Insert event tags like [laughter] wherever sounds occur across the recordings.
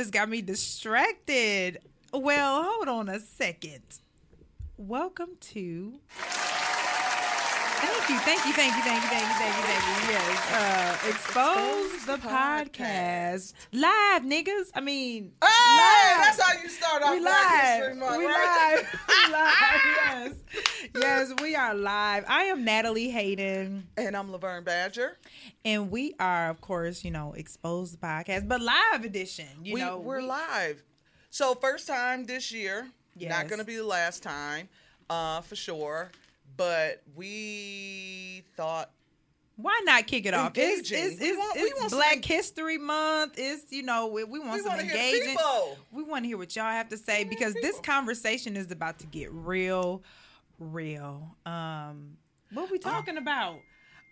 has got me distracted. Well, hold on a second. Welcome to. Thank you, thank you, thank you, thank you, thank you, thank you, thank you. Yes, uh, expose the podcast live, niggas. I mean, Hey, live. that's how you start off we live. Month, we right? live. [laughs] we live. Yes, yes, we are live. I am Natalie Hayden, And I'm Laverne Badger. and we are, of course, you know, expose the podcast, but live edition. You we, know, we're we- live. So first time this year. Yes. Not gonna be the last time, uh, for sure. But we thought Why not kick it off? It's, Engaging. it's, it's, want- it's want some Black en- History Month. It's you know we, we want we some engagement. We want to hear what y'all have to say because this conversation is about to get real, real. Um, what we talking about?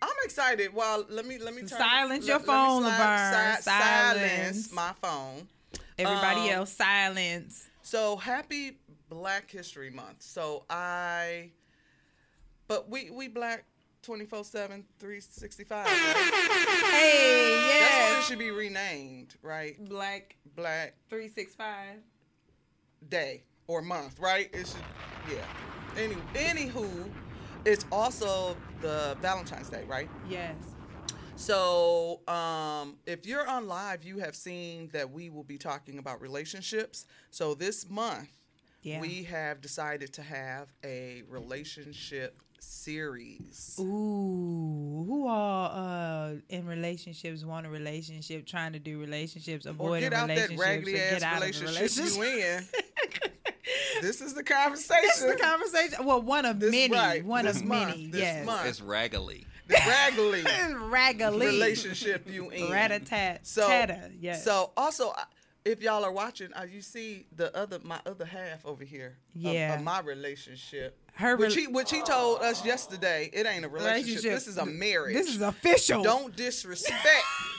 I'm excited. Well, let me let me turn, Silence your let- let phone, slide- Laverne. si- Silence. silence my phone. Everybody Um, else, silence. So happy Black History Month. So I, but we we black 24 7 365 right? Hey, that's what it should be renamed right Black black three six five. day or month right it should yeah any anywho it's also the valentine's day right Yes. So, um, if you're on live, you have seen that we will be talking about relationships. So, this month, Yeah. we have decided to have a relationship series. Ooh, who all uh in relationships want a relationship, trying to do relationships, Or avoiding get out that relationships, raggedy ass get out of the relationship you relationship. in. [laughs] this is the conversation. This is the conversation. Well, one of This- many. right, one this of month, many. this yes. month. It's raggedy. The raggedy [laughs] Raggedy. relationship you in. Rat-a-tat. So, tatter. Yes. so also, I- if y'all are watching, uh, you see the other my other half over here. of- Yeah. Of, my relationship. Her which rel- he which he told us yesterday. It ain't a relationship. Relationship. This is a marriage. This is official. Don't disrespect.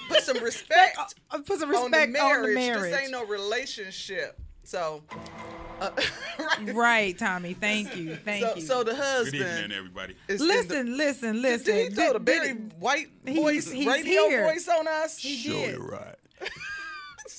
Put some [laughs] respect Uh, put some on the respect marriage. on the marriage. This ain't no relationship. So, uh, [laughs] right. Right, Tommy. Thank you. Thank so, you. so the Good husband. evening, everybody. is in the- listen, listen, listen. Did he told a Did- very white He's- voice, he's radio here. voice on us. He Show did. it right.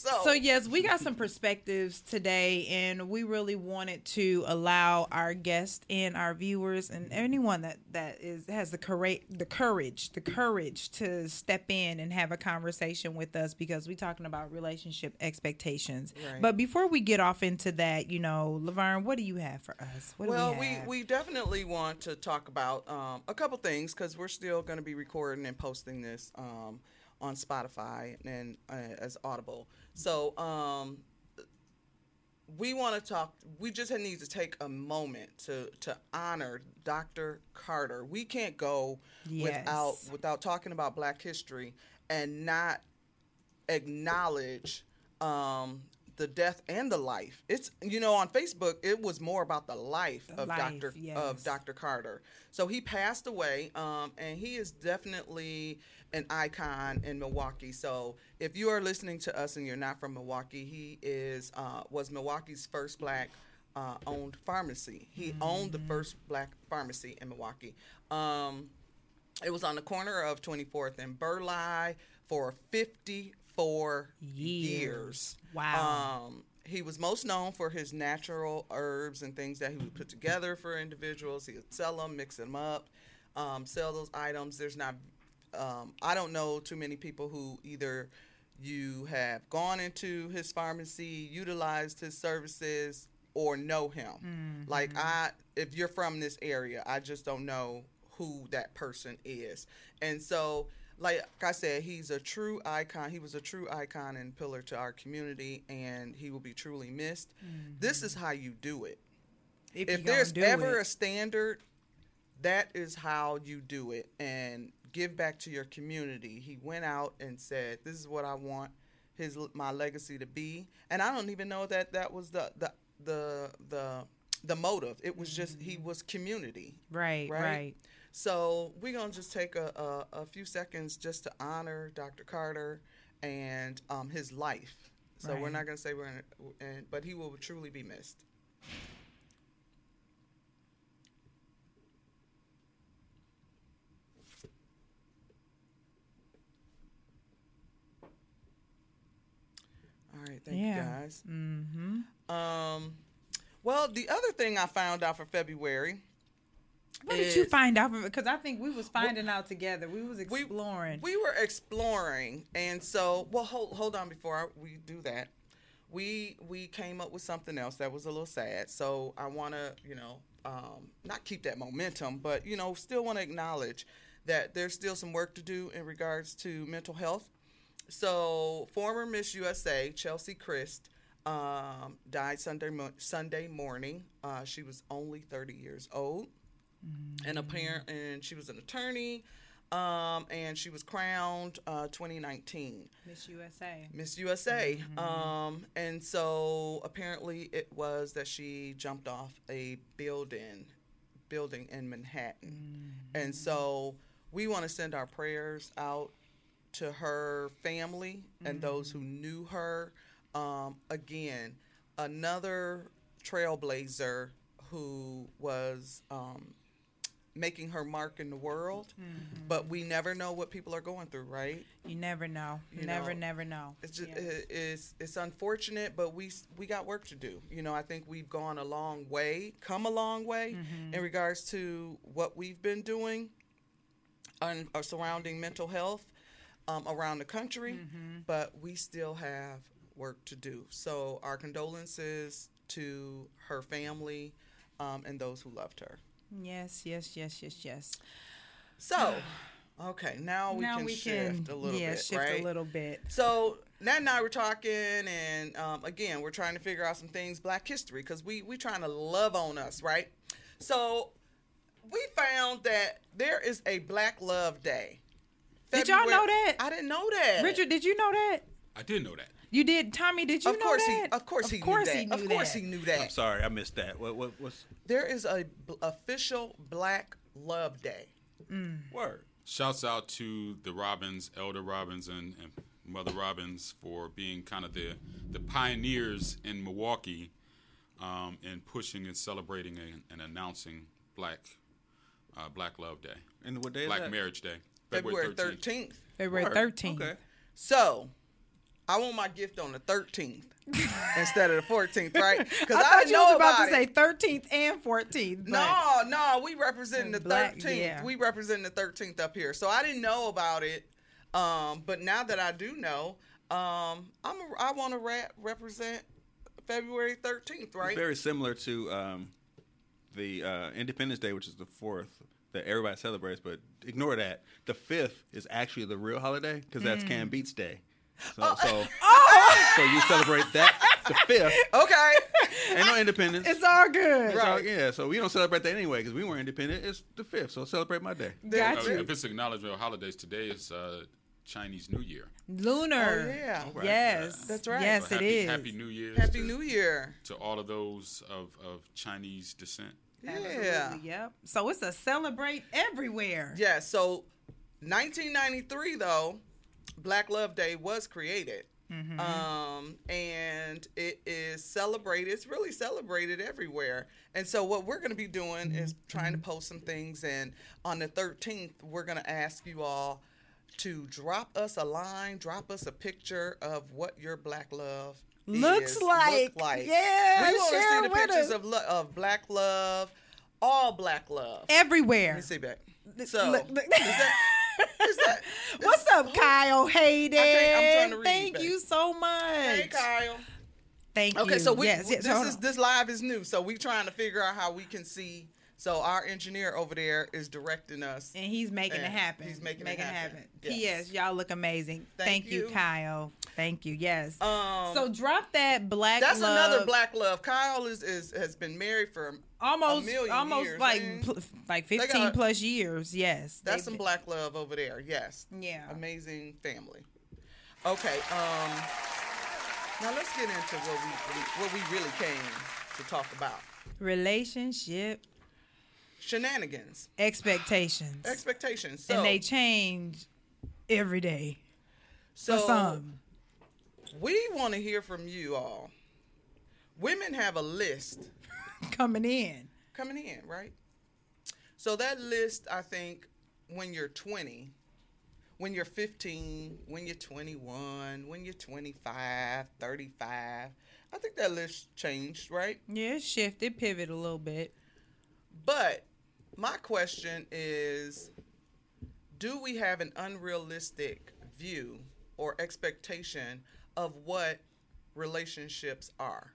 So, So yes, we got some perspectives today, and we really wanted to allow our guests and our viewers and anyone that that is has the courage, the courage, the courage to step in and have a conversation with us because we're talking about relationship expectations. Right. But before we get off into that, you know, Laverne, what do you have for us? What well, we we, we definitely want to talk about um, a couple things because we're still going to be recording and posting this um, on Spotify and uh, as Audible. So um, we want to talk. We just need to take a moment to to honor Dr. Carter. We can't go without Yes. without talking about Black history and not acknowledge um, the death and the life. It's you know on Facebook it was more about the life The of life, Dr. yes. of Dr. Carter. So he passed away, um, and he is definitely an icon in Milwaukee. So if you are listening to us and you're not from Milwaukee, he is uh, was Milwaukee's first black. Uh, owned pharmacy. He owned the Mm-hmm. first black pharmacy in Milwaukee. Um, it was on the corner of 24th and Burleigh for 54 Years. years. Wow. Um, he was most known for his natural herbs and things that he would put together for individuals. He would sell them, mix them up, um, sell those items. There's not, um, I don't know too many people who either you have gone into his pharmacy, utilized his services, or know him. Like I, if you're from this area, I just don't know who that person is. And so, like I said, he's a true icon. He was a true icon and pillar to our community, and he will be truly missed. This is how you do it. if If there's ever it. a standard, that is how you do it and give back to your community. He went out and said, "This is what I want his my legacy to be," and I don't even know that that was the the the the the motive. It was just he was community. right, right? right. So we're gonna just take a, a, a few seconds just to honor Dr. Carter and um, his life. So we're not gonna say we're and, but he will truly be missed. All right, thank Yeah. you guys. Mm-hmm. Um, well, the other thing I found out for February, What did you find out from? Because I think we was finding out together. We was We- exploring. we were exploring, and so well, hold hold on before I, we do that. We we came up with something else that was a little sad. So I want to you know um, not keep that momentum, but you know still want to acknowledge that there's still some work to do in regards to mental health. So former Miss USA Cheslie Kryst um, died Sunday mo- Sunday morning. Uh, she was only 30 years old, and a parent, and she was an attorney, um, and she was crowned uh, 2019 Miss USA. Miss USA. Um, and so apparently it was that she jumped off a building, building in Manhattan, and so we want to send our prayers out to her family and those who knew her. Um, again, another trailblazer who was um, making her mark in the world, but we never know what people are going through, right? You never know. You never, know, never know. It's just it, it's it's unfortunate, but we we got work to do. You know, I think we've gone a long way, come a long way Mm-hmm. in regards to what we've been doing on uh, surrounding mental health um, around the country, Mm-hmm. but we still have work to do. So our condolences to her family um, and those who loved her. Yes, yes, yes, yes, yes. So, [sighs] okay, now we now can we shift can a little yeah, bit, shift right? a little bit. So Nat and I were talking, and um, again, we're trying to figure out some things Black history because we we trying to love on us, right? So we found that there is a Black Love Day. Did y'all know that? I didn't know that. Richard, did you know that? I did know that. You did, Tommy. Did you of know that? he, of course he course knew that. he knew that. of course that. he knew that. I'm sorry, I missed that. What what what's There is a b- official Black Love Day. word? Shouts out to the Robbins, Elder Robbins, and, and Mother Robbins for being kind of the the pioneers in Milwaukee um, in pushing and celebrating and, and announcing Black uh, Black Love Day, And what day is Black that? Marriage Day, February 13th. 13th. February thirteenth. Okay. So, I want my gift on the 13th [laughs] instead of the 14th, right? Because thought I, didn't you know was about about to say thirteenth and fourteenth. No, no, we representing the Black- 13th. yeah. We representing the 13th up here. So I didn't know about it. Um, but now that I do know, um, I'm a, I want to re- represent February 13th, right? It's very similar to um, the uh, Independence Day, which is the fourth that everybody celebrates. But ignore that. The fifth is actually the real holiday because that's Can Beats Day. So so, [laughs] so you celebrate that the fifth. okay. [laughs] Ain't no independence. It's all good. So, Right. yeah, so we don't celebrate that anyway because we weren't independent. It's the fifth, so celebrate my day. Got Uh, if it's acknowledgement of holidays, today is uh, Chinese New Year. Lunar. Oh, yeah. All right. Yes. That's right. Yes, So happy, is. Happy New Year. Happy to, New Year. to all of those of, of Chinese descent. Yeah. Yep. So it's a celebrate everywhere. Yeah, so 1993 though, Black Love Day was created. Mm-hmm. Um, and it is celebrated. It's really celebrated everywhere. And so what we're going to be doing is mm-hmm. trying to mm-hmm. post some things and on the 13th we're going to ask you all to drop us a line, drop us a picture of what your black love Looks is, like. look like. Yeah, we want to see the pictures of lo- of black love, all black love. Everywhere. Let me see back. So Look- look- is that is that [laughs] What's up, Kyle Hayden? can't- I'm trying to read, Thank you so much. Hey Kyle. Thank you. Okay, so we yes, yes, this is on. this live is new, so we're trying to figure out how we can see. So our engineer over there is directing us. and he's making it happen. he's making it happen. Yes. P.S. Y'all look amazing. Thank Thank, you. you. Kyle. Thank you. Yes. Um, so drop that black. that's love, another black love. Kyle is, is has been married for. almost million almost years, like pl- like 15 got- plus years. Yes. That's some been- black love over there. Yes. Yeah. Amazing family. Okay. Um. Now let's get into what we what we really came to talk about. Relationship Shenanigans, expectations. expectations. So, and they change every day so some. We want to hear from you all. Women have a list [laughs] Coming in. coming in, right? So that list, I think, when you're 20, when you're 15, when you're 21, when you're 25, 35. I think that list changed, right? Yeah, it shifted, pivot a little bit. But my question is do we have an unrealistic view or expectation of what relationships are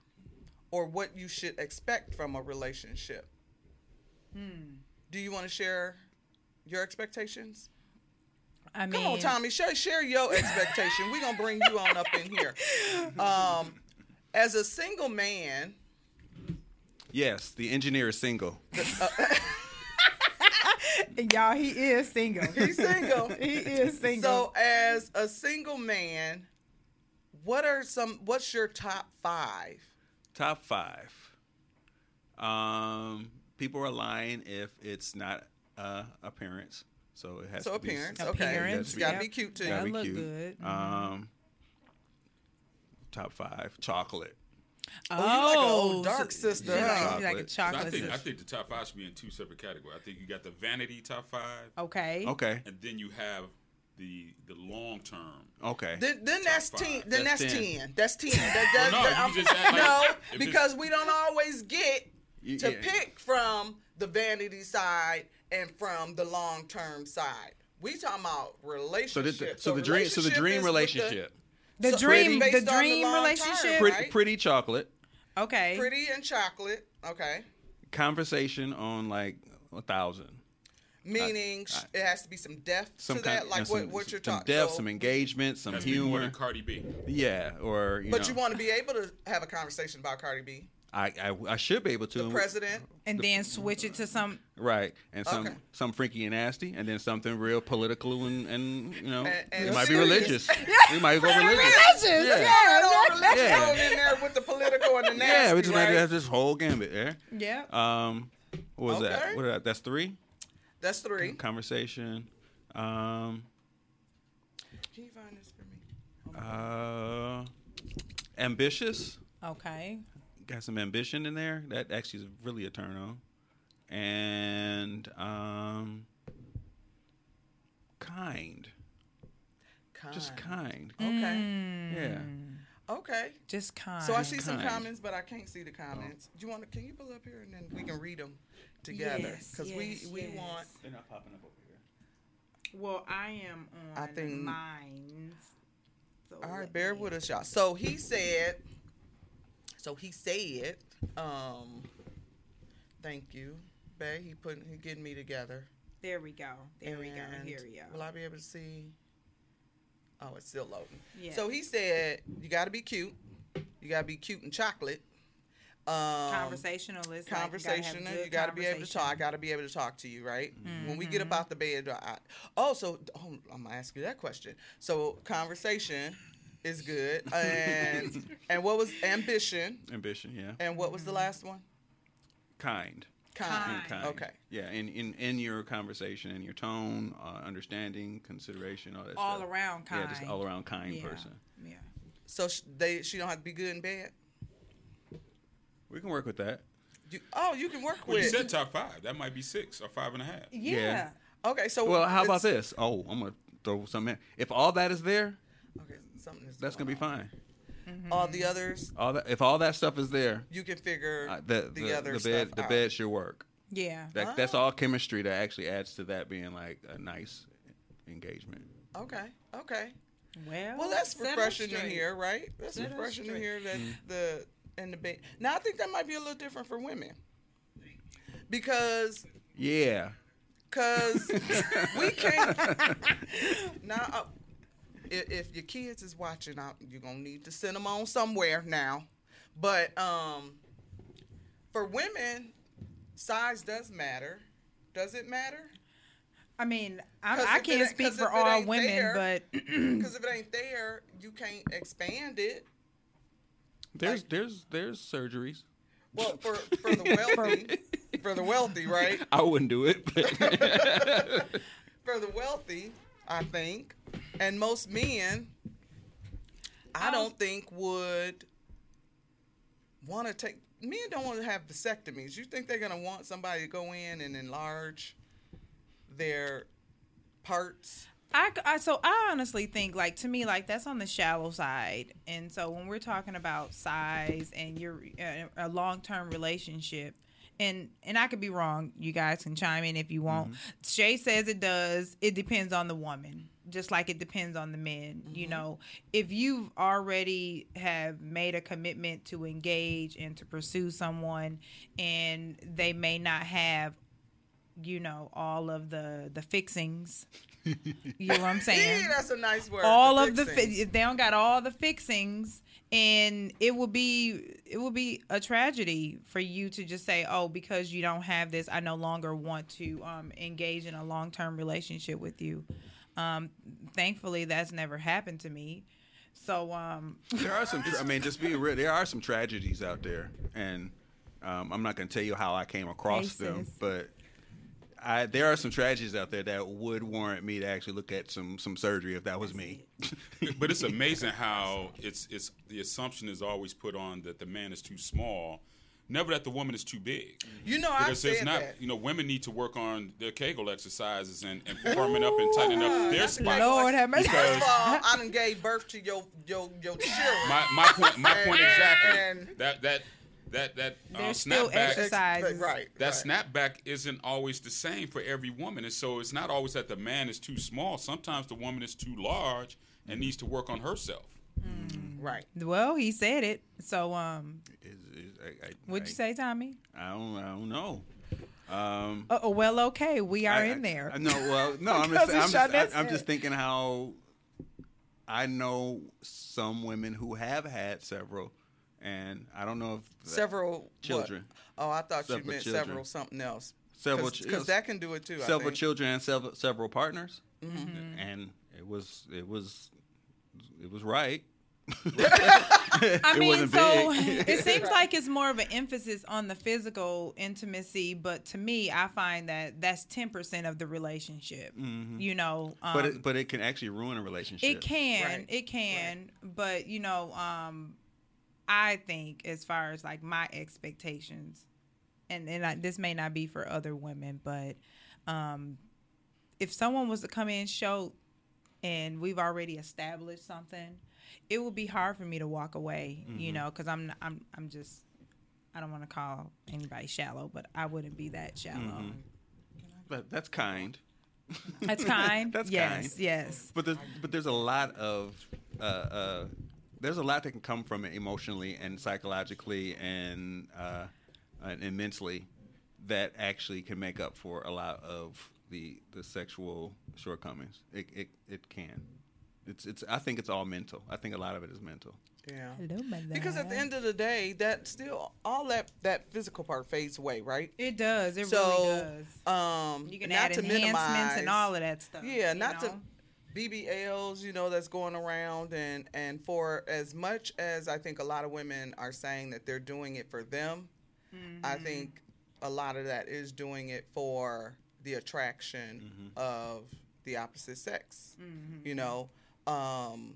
or what you should expect from a relationship? Do you want to share your expectations? I mean, Come on, Tommy, share, share your expectation. We're going to bring you on up in here. [laughs] Um, as a single man, Yes, the engineer is single. [laughs] y'all, he is single. he's single. he is single. So, as a single man, what are some? What's your top five? Top five. Um, people are lying if it's not uh, appearance. So it has So to be appearance, s- okay. Appearance, It's gotta yep. be cute too. Gotta gotta be look cute. good. Um, top five. Chocolate. Oh, you like an Oh, dark so- sister, she huh? Like, like a Chocolate. So I chocolate. think I think the top five should be in two separate categories. I think you got the vanity top five, Okay. Okay. and then you have the the long term. Okay. Then, then that's five. ten. Then that's, That's ten. 10. That's ten. [laughs] That, oh, that, Well, no, that- you just act like- no, because we don't always get You- to pick from the vanity side and from the long term side. We talking about So relationships. the, so the dream so the dream relationship. The So dream, pretty the based on the dream term, relationship. right? Pretty, pretty chocolate. Okay. pretty and chocolate. Okay. Conversation on like a thousand. Meaning sh it has to be some depth Some to kind that, like and what, some, what you're some talking. depth, so- some engagement, some That's more humor. than Cardi B. Yeah, or you but know, you want to be able to have a conversation about Cardi B, I, I I should be able to. the president. and then switch it to some. Right, and some Okay. some freaky and nasty, and then something real political and, and you know And- and it might be serious. religious. [laughs] we might go religious. Religious, Yeah. yeah. Throw religion Yeah. thrown in there with the political and the nasty, Yeah, we just right? might have this whole gambit there. Yeah. Um, what was Okay. that? What that? That's three. That's three. Conversation. Um, Can you find this for me? uh, ambitious. Okay. Got some ambition in there. That actually is really a turn on. And um, kind. Just kind. Okay. Mm. Yeah. Okay. Just kind. So I see some comments, but I can't see the comments. Do you want to? Can you pull up here and then we can read them together? Yes, Because yes, we we yes. want. They're not popping up over here. Well, I am on I think- mine. So All right, bear me- with us, y'all. So he said. So he said. Um. Thank you, Bay. He put he getting me together. There we go. There we go. And Here we go. Will I be able to see? Oh, it's still loading. Yeah. So he said, "You got to be cute. You got to be cute and chocolate. Um, conversationalist. conversational. Like, you got to be able to talk. I got to be able to talk to you, right? When we get Mm-hmm. about the bed, I, oh, so oh, I'm gonna ask you that question. So conversation is good, [laughs] and and what was ambition, Ambition, yeah. and what was the last one? Kind. Kind. Kind. Okay. Yeah, in, in, in your conversation, in your tone, uh, understanding, consideration, all that All stuff. around kind. Yeah, just all around kind Yeah. person. Yeah. So sh- they she don't have to be good in bed. We can work with that. You, oh, you can work Well, you with. said top five. That might be six or five and a half. Yeah. okay, so Well, how about this? Oh, I'm gonna throw something in. If all that is there, Okay, something is that's gonna going be fine. On. All the others, All that if all that stuff is there, you can figure uh, the, the, the, other the bed stuff the out. bed should work. Yeah. That that's all chemistry that actually adds to that being like a nice engagement. Okay, okay. Well, Well, that's refreshing to straight. hear, right? That's Set 'em refreshing to straight. hear that Mm-hmm. the in the bed. Now I think that might be a little different for women because Yeah. because we can't [laughs] [laughs] now. If, if your kids is watching, out, you're gonna need to send them on somewhere now. But um, for women, size does matter. Does it matter? I mean, I, 'Cause I can't ain't- speak 'cause for all women, there- but [clears throat] Because if it ain't there, you can't expand it. There's Like- there's there's surgeries. Well, for for the [laughs] wealthy, for the wealthy, right? I wouldn't do it, but [laughs] For the wealthy, I think, and most men, I I don't think would want to take. Men don't want to have vasectomies. You think they're gonna want somebody to go in and enlarge their parts? I, I so I honestly think like to me like that's on the shallow side, and so when we're talking about size and you're uh, a long term relationship, and and I could be wrong. You guys can chime in if you want. Mm-hmm. Shay says it does. It depends on the woman, just like it depends on the men. You mm-hmm. know, if you've already have made a commitment to engage and to pursue someone, and they may not have, you know, all of the the fixings. [laughs] You know what I'm saying? Yeah, [laughs] that's a nice word. all of the fixing. fi- if they don't got all the fixings and it will be it will be a tragedy for you to just say oh because you don't have this i no longer want to um, engage in a long-term relationship with you. Um, thankfully that's never happened to me. So um, [laughs] There are some. Tra- I mean, just being real, there are some tragedies out there, and um, I'm not going to tell you how I came across them, but I there are some tragedies out there that would warrant me to actually look at some some surgery if that was me. but it's amazing how it's it's the assumption is always put on that the man is too small, never that the woman is too big. You know, I Because there's said not, that. you know, women need to work on their Kegel exercises and, and firming up and tightening up their spine. Lord have mercy. First of all, I done gave birth to your your your children. My my point my point And- exactly. and- that that that that uh, There's still snapback. right. That right. snapback isn't always the same for every woman, and so it's not always that the man is too small. Sometimes the woman is too large and needs to work on herself. Right. well he said it so um Is- is- I- I- what'd you say tommy I don't. I don't know. Um, oh oh, well okay we are I- in there I, no, well, no. I'm [laughs] just. I'm just, I, I'm just thinking how I know some women who have had several, and I don't know if that- Several what? children. Oh, I thought Several you meant children. several something else. Several because ch- that can do it too. I several think. children and several several partners, Mm-hmm. and it was it was it was right. [laughs] I It mean, so [laughs] it seems [laughs] like it's more of an emphasis on the physical intimacy, but to me, I find that that's ten percent of the relationship. You know, um, but it, but it can actually ruin a relationship. it can, Right. it can, but you know, um, I think as far as like my expectations, and and I, this may not be for other women, but um, if someone was to come in show and we've already established something, it would be hard for me to walk away, you know, because I'm I'm I'm just I don't want to call anybody shallow, but I wouldn't be that shallow. But that's kind. That's kind. [laughs] That's yes, kind. yes. But there's but there's a lot of uh, uh, there's a lot that can come from it emotionally and psychologically and uh, and, and mentally that actually can make up for a lot of the the sexual shortcomings. It it, it can. It's it's I think it's all mental. I think a lot of it is mental. Yeah. Hello, my Because at the end of the day, that still all that that physical part fades away, right? it does. It so, really does. um, You can not add to enhancements minimize, and all of that stuff. Yeah, not know? to BBLs, you know, that's going around, and and for as much as I think a lot of women are saying that they're doing it for them, I Mm-hmm. think a lot of that is doing it for the attraction of the opposite sex. Mm-hmm. You know, um,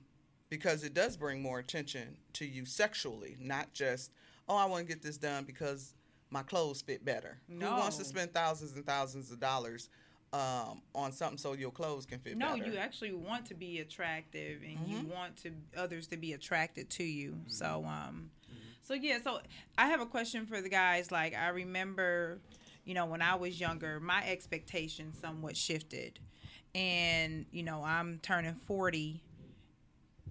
because it does bring more attention to you sexually, not just oh, I want to get this done because my clothes fit better. Who wants to spend thousands and thousands of dollars um, on something so your clothes can fit No, better? you actually want to be attractive, and you Mm-hmm. want to others to be attracted to you. So, um, Mm-hmm. so yeah. So I have a question for the guys. Like I remember, you know, when I was younger, my expectations somewhat shifted, and you know, I'm turning forty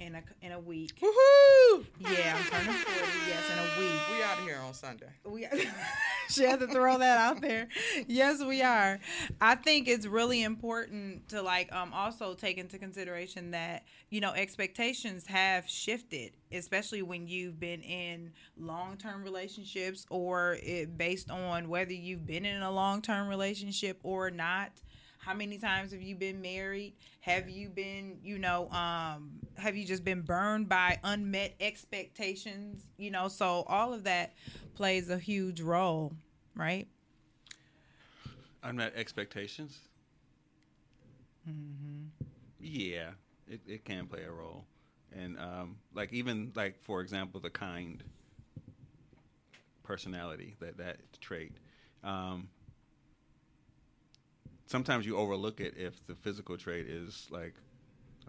in a in a week. Woohoo! Yeah, I'm turning forty. Yes, in a week. We out of here on Sunday. We [laughs] she had to throw that out there. Yes, we are. I think it's really important to like um also take into consideration that you know expectations have shifted, especially when you've been in long term relationships or it based on whether you've been in a long term relationship or not. How many times have you been married? Have you been, you know, um, have you just been burned by unmet expectations? You know, so all of that plays a huge role, right? Unmet expectations. mhm Yeah, it, it can play a role, and um, like even like for example, the kind personality that that trait. Um, sometimes you overlook it if the physical trait is like,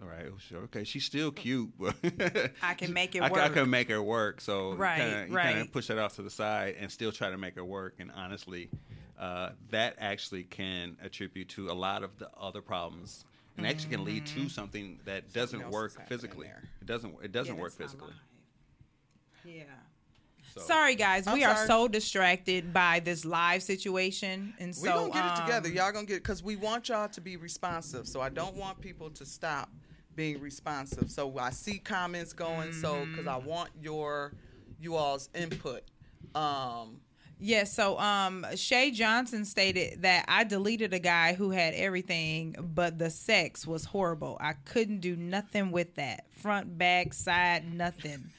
all right, oh, sure, okay, she's still cute, [laughs] but I can make it I, I can make her work. So Right, you kinda, you right. kinda push that off to the side and still try to make her work. And honestly, uh, that actually can attribute to a lot of the other problems. And actually can lead Mm-hmm. to something that doesn't work physically. It doesn't. It doesn't Yeah, work physically. Yeah. So. Sorry, guys. I'm we are so distracted by this live situation, and so we gonna get it together. um, Y'all gonna get because we want y'all to be responsive. So I don't want people to stop being responsive. So I see comments going. So because I want your you all's input. Um, Yeah, so um Shay Johnson stated that I deleted a guy who had everything, but the sex was horrible. I couldn't do nothing with that. Front, back, side, nothing.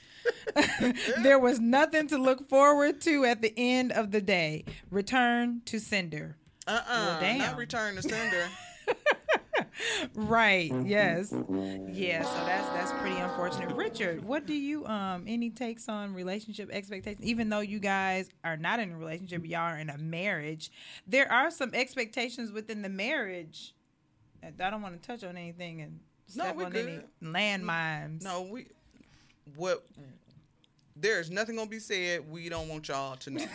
[laughs] there was nothing to look forward to at the end of the day. Return to sender. uh uh Well, damn. not return to sender. [laughs] Right. Yes. Yeah. So that's that's pretty unfortunate. Richard, what do you um any takes on relationship expectations? Even though you guys are not in a relationship, y'all are in a marriage. There are some expectations within the marriage. I don't want to touch on anything and No, step we on any landmines. no, we what. There is nothing gonna be said. We don't want y'all to know.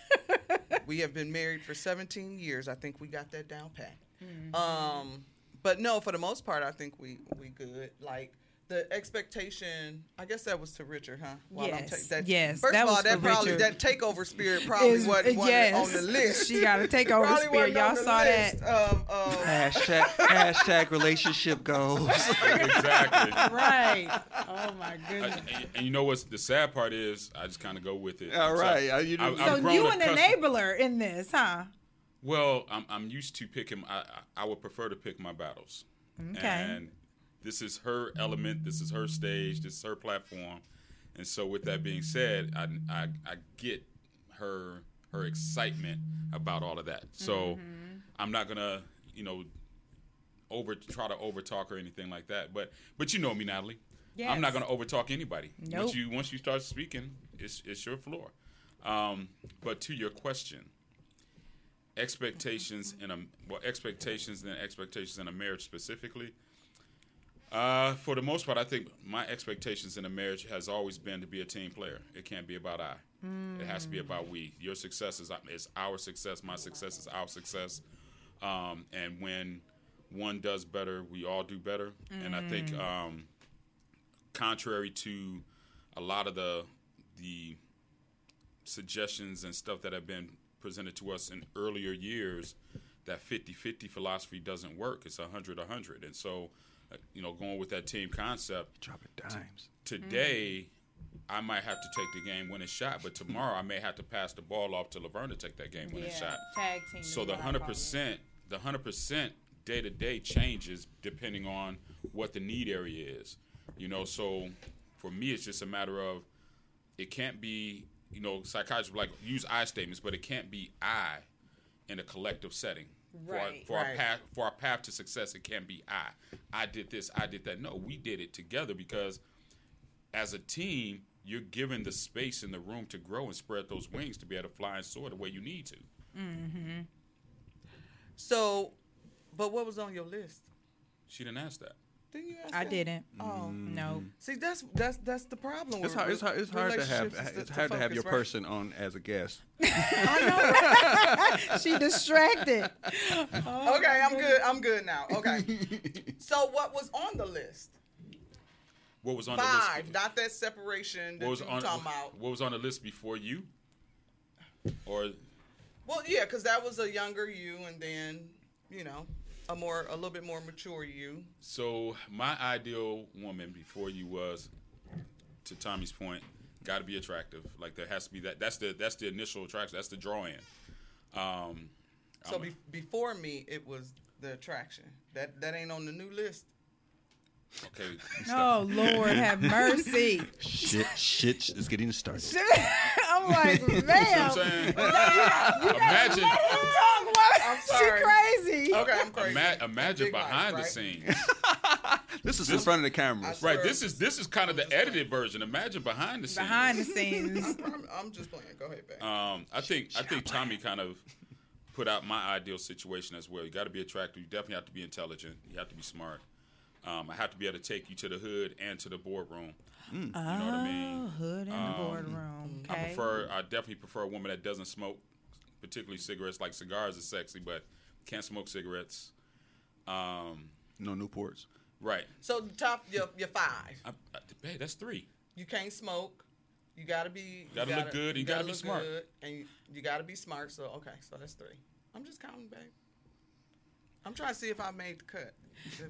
[laughs] we have been married for 17 years. I think we got that down pat. Mm-hmm. Um, but no, for the most part, I think we we good. Like the expectation, I guess that was to Richard, huh? While I'm Yes, that, yes, First that of all, was that probably Richard. that takeover spirit [laughs] probably Is- wasn't, wasn't yes. on the list. She got a [laughs] takeover spirit. Y'all saw that. Of, of, um, um, Hashtag, [laughs] hashtag relationship goals. exactly. right. Oh my I- goodness. and, and you know what's the sad part is I just kind of go with it. all right So you I- I've So grown you an custom- enabler in this, huh? Well, I'm I'm used to picking. I I I would prefer to pick my battles. Okay. And this is her element. This is her stage. This is her platform. And so, with that being said, I I, I get her her excitement about all of that. So Mm-hmm. I'm not gonna you know over try to overtalk or anything like that. But but you know me, Natalie. I'm not gonna overtalk anybody. Nope. Once you once you start speaking, it's it's your floor. Um, but to your question, expectations in a well expectations and expectations in a marriage specifically. Uh, for the most part, I think my expectations in a marriage has always been to be a team player. It can't be about I. It has to be about we. Your success is, is our success. My success is our success. Um, and when one does better, we all do better. And I think, um, contrary to a lot of the the suggestions and stuff that have been presented to us in earlier years that 50-50 philosophy doesn't work it's 100-100 and so you know going with that team concept Dropping dimes. today I might have to take the game winning shot but tomorrow I may have to pass the ball off to Laverne to take that game winning shot Tag team. so the hundred percent, the hundred percent day to day changes depending on what the need area is. You know, so for me, it's just a matter of it can't be. You know, psychiatrists like use I statements, but it can't be I in a collective setting. For, our, Right. for our path, for our path to success, it can't be I. I did this, I did that. No, we did it together because as a team, you're given the space and the room to grow and spread those wings to be able to fly and soar the way you need to. Mm-hmm. so, but what was on your list? She didn't ask that. Didn't you ask I that? didn't. Oh, No. Mm-hmm. see, that's that's that's the problem. It's with hard. It's hard. It's hard to have. relationships is It's the hard to have focus, your right? person on as a guest. [laughs] she distracted. Oh, okay, I'm good. I'm good now. Okay. [laughs] so what was on the list? What was on the Five, list? not that separation that What was you on? talking about. What was on the list before you? Or Well, yeah, because that was a younger you, and then you know a more a little bit more mature you. so my ideal woman before you was, to Tommy's point, got to be attractive. Like there has to be that. That's the that's the initial attraction. That's the draw in. Um, So be, before me, it was the attraction. That that ain't on the new list. Okay. Oh Lord, have mercy. Shit, shit is getting started. [laughs] I'm like, [laughs] You know what man. I'm saying? imagine, I'm She crazy. Okay, I'm crazy. ima- imagine Big life, behind the scenes. [laughs] This is in front of the cameras. Right. This is this is kind of the edited version. Imagine behind the scenes. Behind the scenes. I'm, I'm just playing. Go ahead, babe. Um, I think I think Tommy kind of put out my ideal situation as well. You got to be attractive. You definitely have to be intelligent. You have to be smart. Um, I have to be able to take you to the hood and to the boardroom. Oh, You know what I mean? hood in Um, the boardroom. Okay. I prefer. I definitely prefer a woman that doesn't smoke, particularly cigarettes. Like cigars is sexy, but can't smoke cigarettes. Um, No Newports. right. So the top your your five. I, I, hey, that's three. You can't smoke. You gotta be. You Gotta you look good, you gotta be smart. good, and you, you gotta be smart. So okay, so that's three. I'm just counting, babe. I'm trying to see if I made the cut.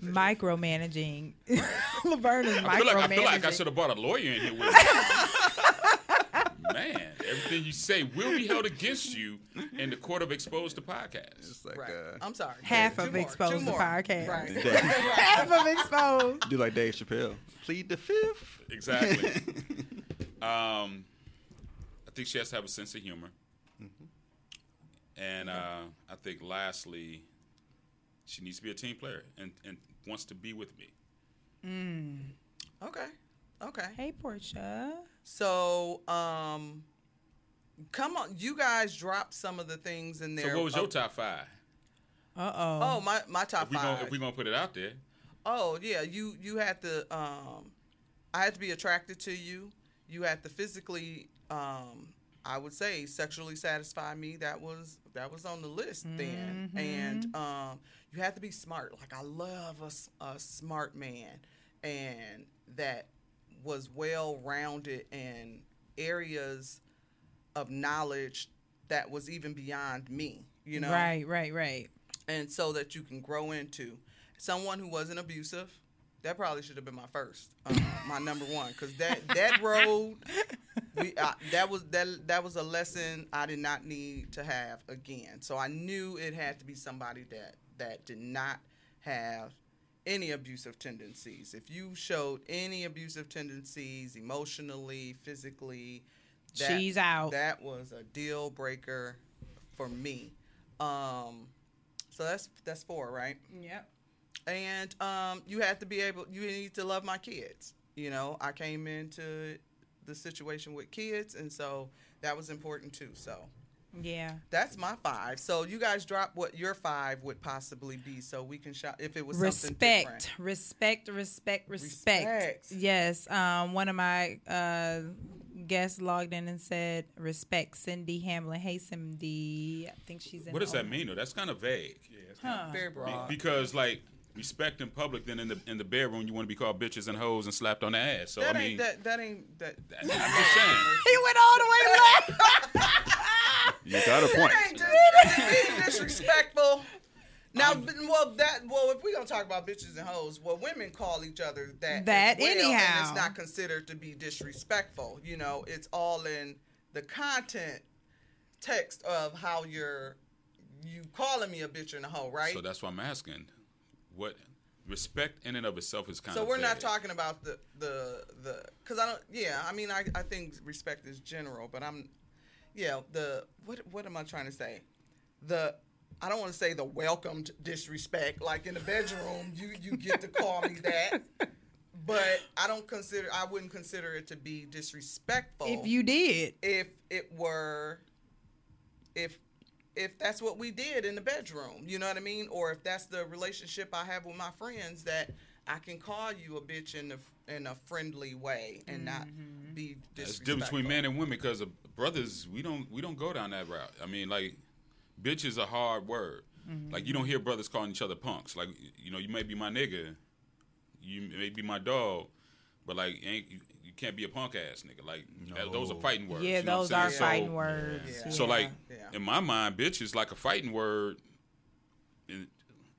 Micromanaging. [laughs] Laverne is I feel like I feel like I should have brought a lawyer in here with me. [laughs] Man, everything you say will be held against you in the court of exposed to podcast. It's like Right. uh, I'm sorry. Half Two of more, Exposed two the more. podcast. Right. Dave- [laughs] Half of exposed. do like Dave Chappelle. Plead the fifth. Exactly. um, I think she has to have a sense of humor. And uh, I think lastly, she needs to be a team player and, and wants to be with me. Okay. Okay. Hey, Portia. So, um, come on, you guys dropped some of the things in there. So what was your top five? Uh oh. Oh, my my top If we five. gonna, if we're gonna put it out there, Oh yeah, you you had to um I had to be attracted to you. You had to physically um I would say sexually satisfy me. That was that was on the list then. And um you have to be smart. Like I love a, a smart man and that was well rounded in areas of knowledge that was even beyond me, you know Right, right, right. and so that you can grow into someone who wasn't abusive. That probably should have been my first, uh, [laughs] my number one, because that that road, we uh, that was that that was a lesson I did not need to have again. So I knew it had to be somebody that that did not have any abusive tendencies. If you showed any abusive tendencies, emotionally, physically, that, She's out. That was a deal breaker for me. Um, so that's that's four, right? Yep. And um, you have to be able. You need to love my kids. You know, I came into the situation with kids, and so that was important too. So Yeah. that's my five. So you guys drop what your five would possibly be, so we can shout if it was something different. Respect, respect, respect, respect. Respect. Yes. Um, one of my uh, guests logged in and said, "Respect, Cindy Hamlin." Hey, Cindy. I think she's in. what does that mean? though? That's kind of vague. Huh. Very Be- broad. because like respect in public, then in the in the bedroom you want to be called bitches and hoes and slapped on the ass. So that I ain't mean, that. That ain't that. that- I'm just saying. [laughs] He went all the way left. [laughs] You got a point. ain't just [laughs] being disrespectful. Now, b- well, that well, if we're gonna talk about bitches and hoes, well, women call each other that. That as well, and anyhow. it's not considered to be disrespectful. You know, it's all in the content text of how you're you calling me a bitch and a hoe, right? So that's why I'm asking, what respect in and of itself is kind So of. So we're not talking about the the the because I don't. Yeah, I mean, I I think respect is general, but I'm, yeah, the what what am I trying to say? The I don't want to say the welcomed disrespect like in the bedroom. You you get to call me that, [laughs] but I don't consider I wouldn't consider it to be disrespectful if you did, if it were if if that's what we did in the bedroom you know what i mean or if that's the relationship i have with my friends that i can call you a bitch in a in a friendly way and not mm-hmm. be It's disrespectful difference between men and women because brothers we don't we don't go down that route. I mean, like, bitch is a hard word. Mm-hmm. Like you don't hear brothers calling each other punks. Like you know, you may be my nigga, you may be my dog, but like ain't you, you can't be a punk ass nigga. Like that- those are fighting words. yeah, you know those I'm are saying? fighting words. Yeah. So like Yeah. in my mind, bitch is like a fighting word. And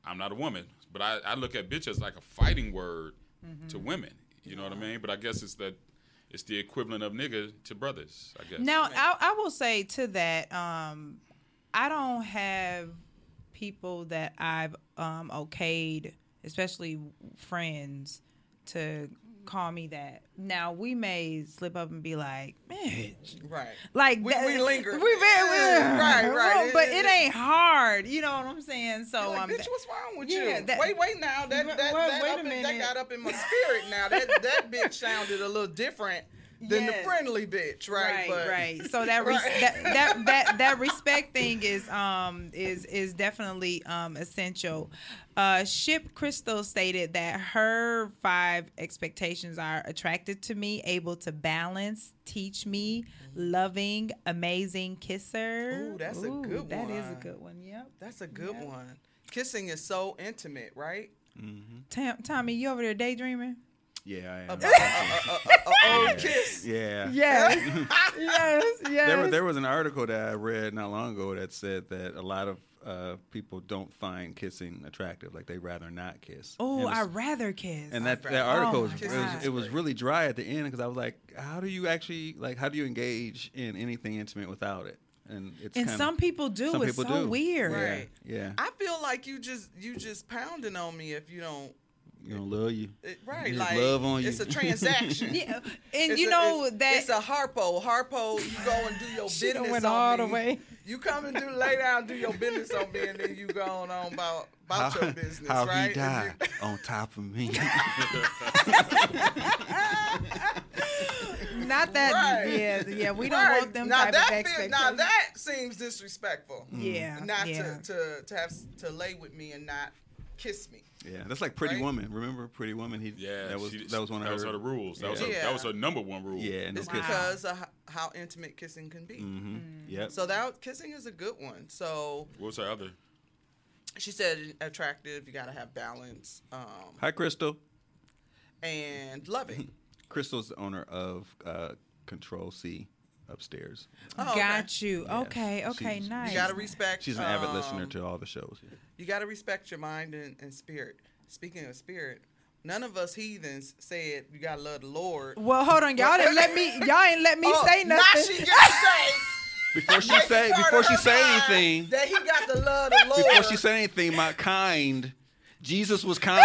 I'm not a woman, but I, I look at bitch as like a fighting word mm-hmm. to women. You know what I mean? But I guess it's that it's the equivalent of nigga to brothers. I guess. Now, I, I will say to that, um, I don't have people that I've um, okayed, especially friends, to call me that. Now, we may slip up and be like, bitch. right Like We- that- we linger. [laughs] We Yeah, right, right. But It- it, it- ain't hard. You know what I'm saying? So like, um, bitch, what's wrong with yeah, you? that- wait, wait now. That [laughs] that, wait- that, wait a in- that got up in my spirit now. That [laughs] that bitch sounded a little different. than Yes. the friendly bitch, right? Right, But- right. So that, res- Right. that that that that respect thing is um is is definitely um essential. Uh, Ship Crystal stated that her five expectations are attracted to me, able to balance, teach me, loving, amazing kisser. Ooh, that's a good one. That is a good one. Yep. That's a good Yep. one. Kissing is so intimate, right? Tam- Tommy, you over there daydreaming? Yeah, I am. About a, a, a, a [laughs] old kiss. yeah. Yes. yes. [laughs] Yes. There, there was an article that I read not long ago that said that a lot of uh, people don't find kissing attractive. Like they rather not kiss. Oh, I it's- rather kiss. And that, that article Oh was, it was it was really dry at the end because I was like, how do you actually like how do you engage in anything intimate without it? And it's and kinda- some people do. some it's people so do. weird. Yeah, Yeah, I feel like you just you just pounding on me if you don't. You don't love you. Right, like love on you. it's a [laughs] transaction. Yeah, and It's you a- know it's, that it's a harpo. Harpo, you go and do your She business went on all me. the way. You come and do lay down, do your business on me, and then you go on about about your business, how right? he died you- [laughs] on top of me. [laughs] not that. Right. Yeah, yeah. We don't Right. want them now type that of feel- expectations. now that seems disrespectful. yeah, Not yeah. to, to to have to lay with me and not kiss me. Yeah, that's like Pretty Right? Woman. Remember Pretty Woman? He Yeah, that was she- that was one of that her. was her rules. That was her, Yeah. that was her number one rule. Yeah, no It's kissing. because of how intimate kissing can be. hmm Yep. So that kissing is a good one. So What was her other? she said attractive. You got to have balance um, Hi, Crystal. and loving. [laughs] Crystal's the owner of uh, Control C upstairs. Oh, okay. Got you. Yeah. Okay, okay, She's- nice. You got to respect. She's an avid listener um, to all the shows. Yeah. You got to respect your mind and, and spirit. Speaking of spirit, none of us heathens said you got to love the Lord. Well, hold on, y'all didn't let me. [laughs] Y'all ain't let me Oh, say Now nothing. she gets to say. [laughs] Before she say before she say anything, that he got to love the Lord. [laughs] before she say anything, my kind, Jesus was kind.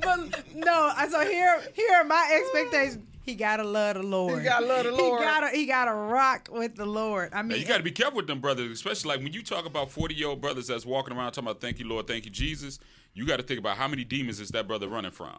but no, I so here here are my expectations. He gotta love the Lord. He gotta love the Lord. He gotta he gotta rock with the Lord. I Now, mean, you got to be careful with them brothers, especially like when you talk about forty year old brothers that's walking around talking about "Thank you, Lord, thank you, Jesus." You got to think about how many demons is that brother running from.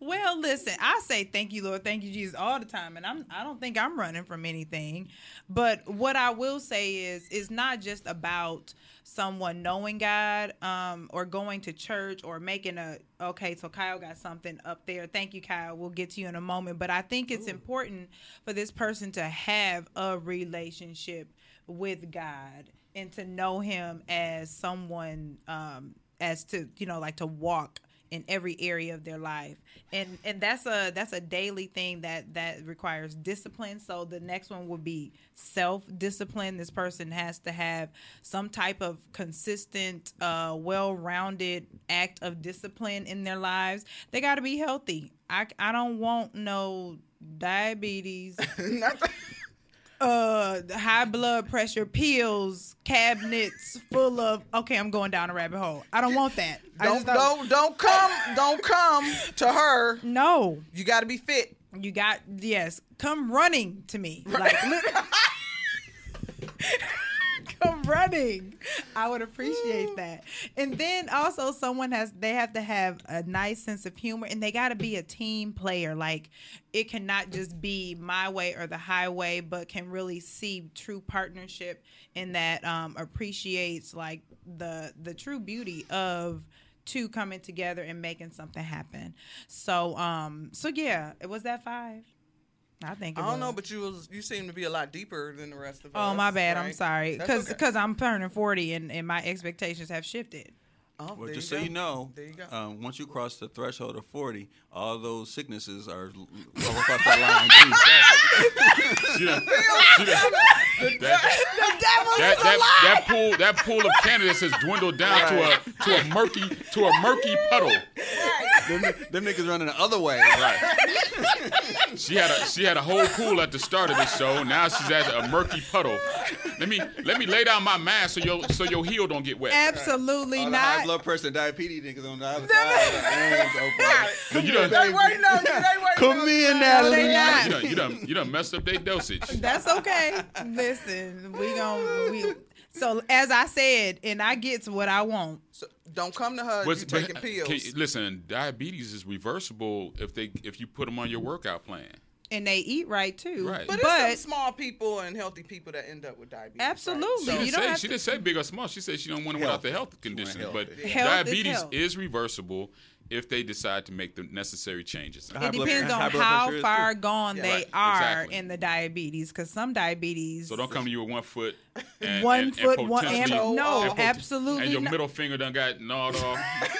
Well, listen, I say thank you, Lord, thank you, Jesus, all the time, and I'm I don't think I'm running from anything. But what I will say is, it's not just about someone knowing God, um, or going to church or making a okay. So Kyle got something up there. Thank you, Kyle. We'll get to you in a moment. But I think it's important for this person to have a relationship with God and to know Him as someone, um, as to you know, like to walk in every area of their life. And and that's a that's a daily thing that that requires discipline. So the next one would be self discipline this person has to have some type of consistent uh well-rounded act of discipline in their lives. They got to be healthy. I i don't want no diabetes [laughs] uh high blood pressure pills cabinets full of okay i'm going down a rabbit hole. I don't want that. Don't don't don't come don't come to her. no. You got to be fit. you got yes. Come running to me. Like running i would appreciate that and then also someone has they have to have a nice sense of humor and they got to be a team player like it cannot just be my way or the highway but can really see true partnership in that um appreciates like the the true beauty of two coming together and making something happen. So um so yeah, it was that five. I think it I don't know, but you was you seem to be a lot deeper than the rest of us. Oh my bad. I'm sorry. That's Cuz okay. cuz I'm turning 40 and and my expectations have shifted. Oh, Well, just you so you know, There you go. um, once you cross the threshold of 40, all those sicknesses are l- well, across that line too. Done, that, that, that, that pool that pool of candidates has dwindled down to a to a murky to a murky puddle. them, them niggas running the other way. Right. She had a she had a whole pool at the start of the show. Now she's at a murky puddle. Let me let me lay down my mask so your so your heel don't get wet. Absolutely All the high not. blood pressure and diabetes niggas on the other side. the hands open. [laughs] So you done, They waiting on you. They waiting Come on in, you. Natalie. they not. you done you done you done messed up their dosage. That's okay. Listen, we gon' we So as I said, and I get to what I want. So don't come to her. What's- You but, taking uh, pills. can- listen, diabetes is reversible if they if you put them on your workout plan. And they eat right too. Right. but, But, it's some small people and healthy people that end up with diabetes. right? Absolutely. She So- didn't, You don't say, have she to- didn't say big or small. She said she don't want to without the health Healthy. conditions. But healthy. Health is diabetes health. is reversible if they decide to make the necessary changes. It blood depends on how far too. gone Yeah. they Right, are exactly. in the diabetes. Because some diabetes, So don't come to you with one foot. And, one and- and foot, one and Oh, no, and absolutely And your not. middle finger done got gnawed off.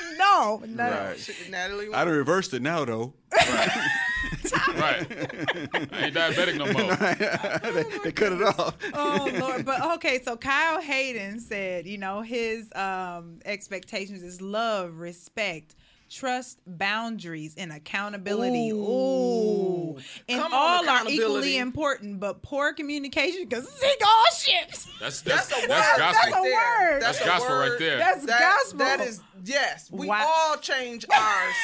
[laughs] no, no. Right. Shit, Natalie, I done reversed it now though. right. I ain't diabetic no more. [laughs] they, they cut it off. oh Lord. But okay, so Kyle Hayden said, you know, his um expectations is love, respect, trust, boundaries, and accountability. Ooh. Ooh. And Come on, all are equally important, but poor communication can sink all ships. That's That's that's a that's, word. gospel. That's a word. That's a gospel right there. That's That, gospel. that is yes. We Wow. all change [laughs] ours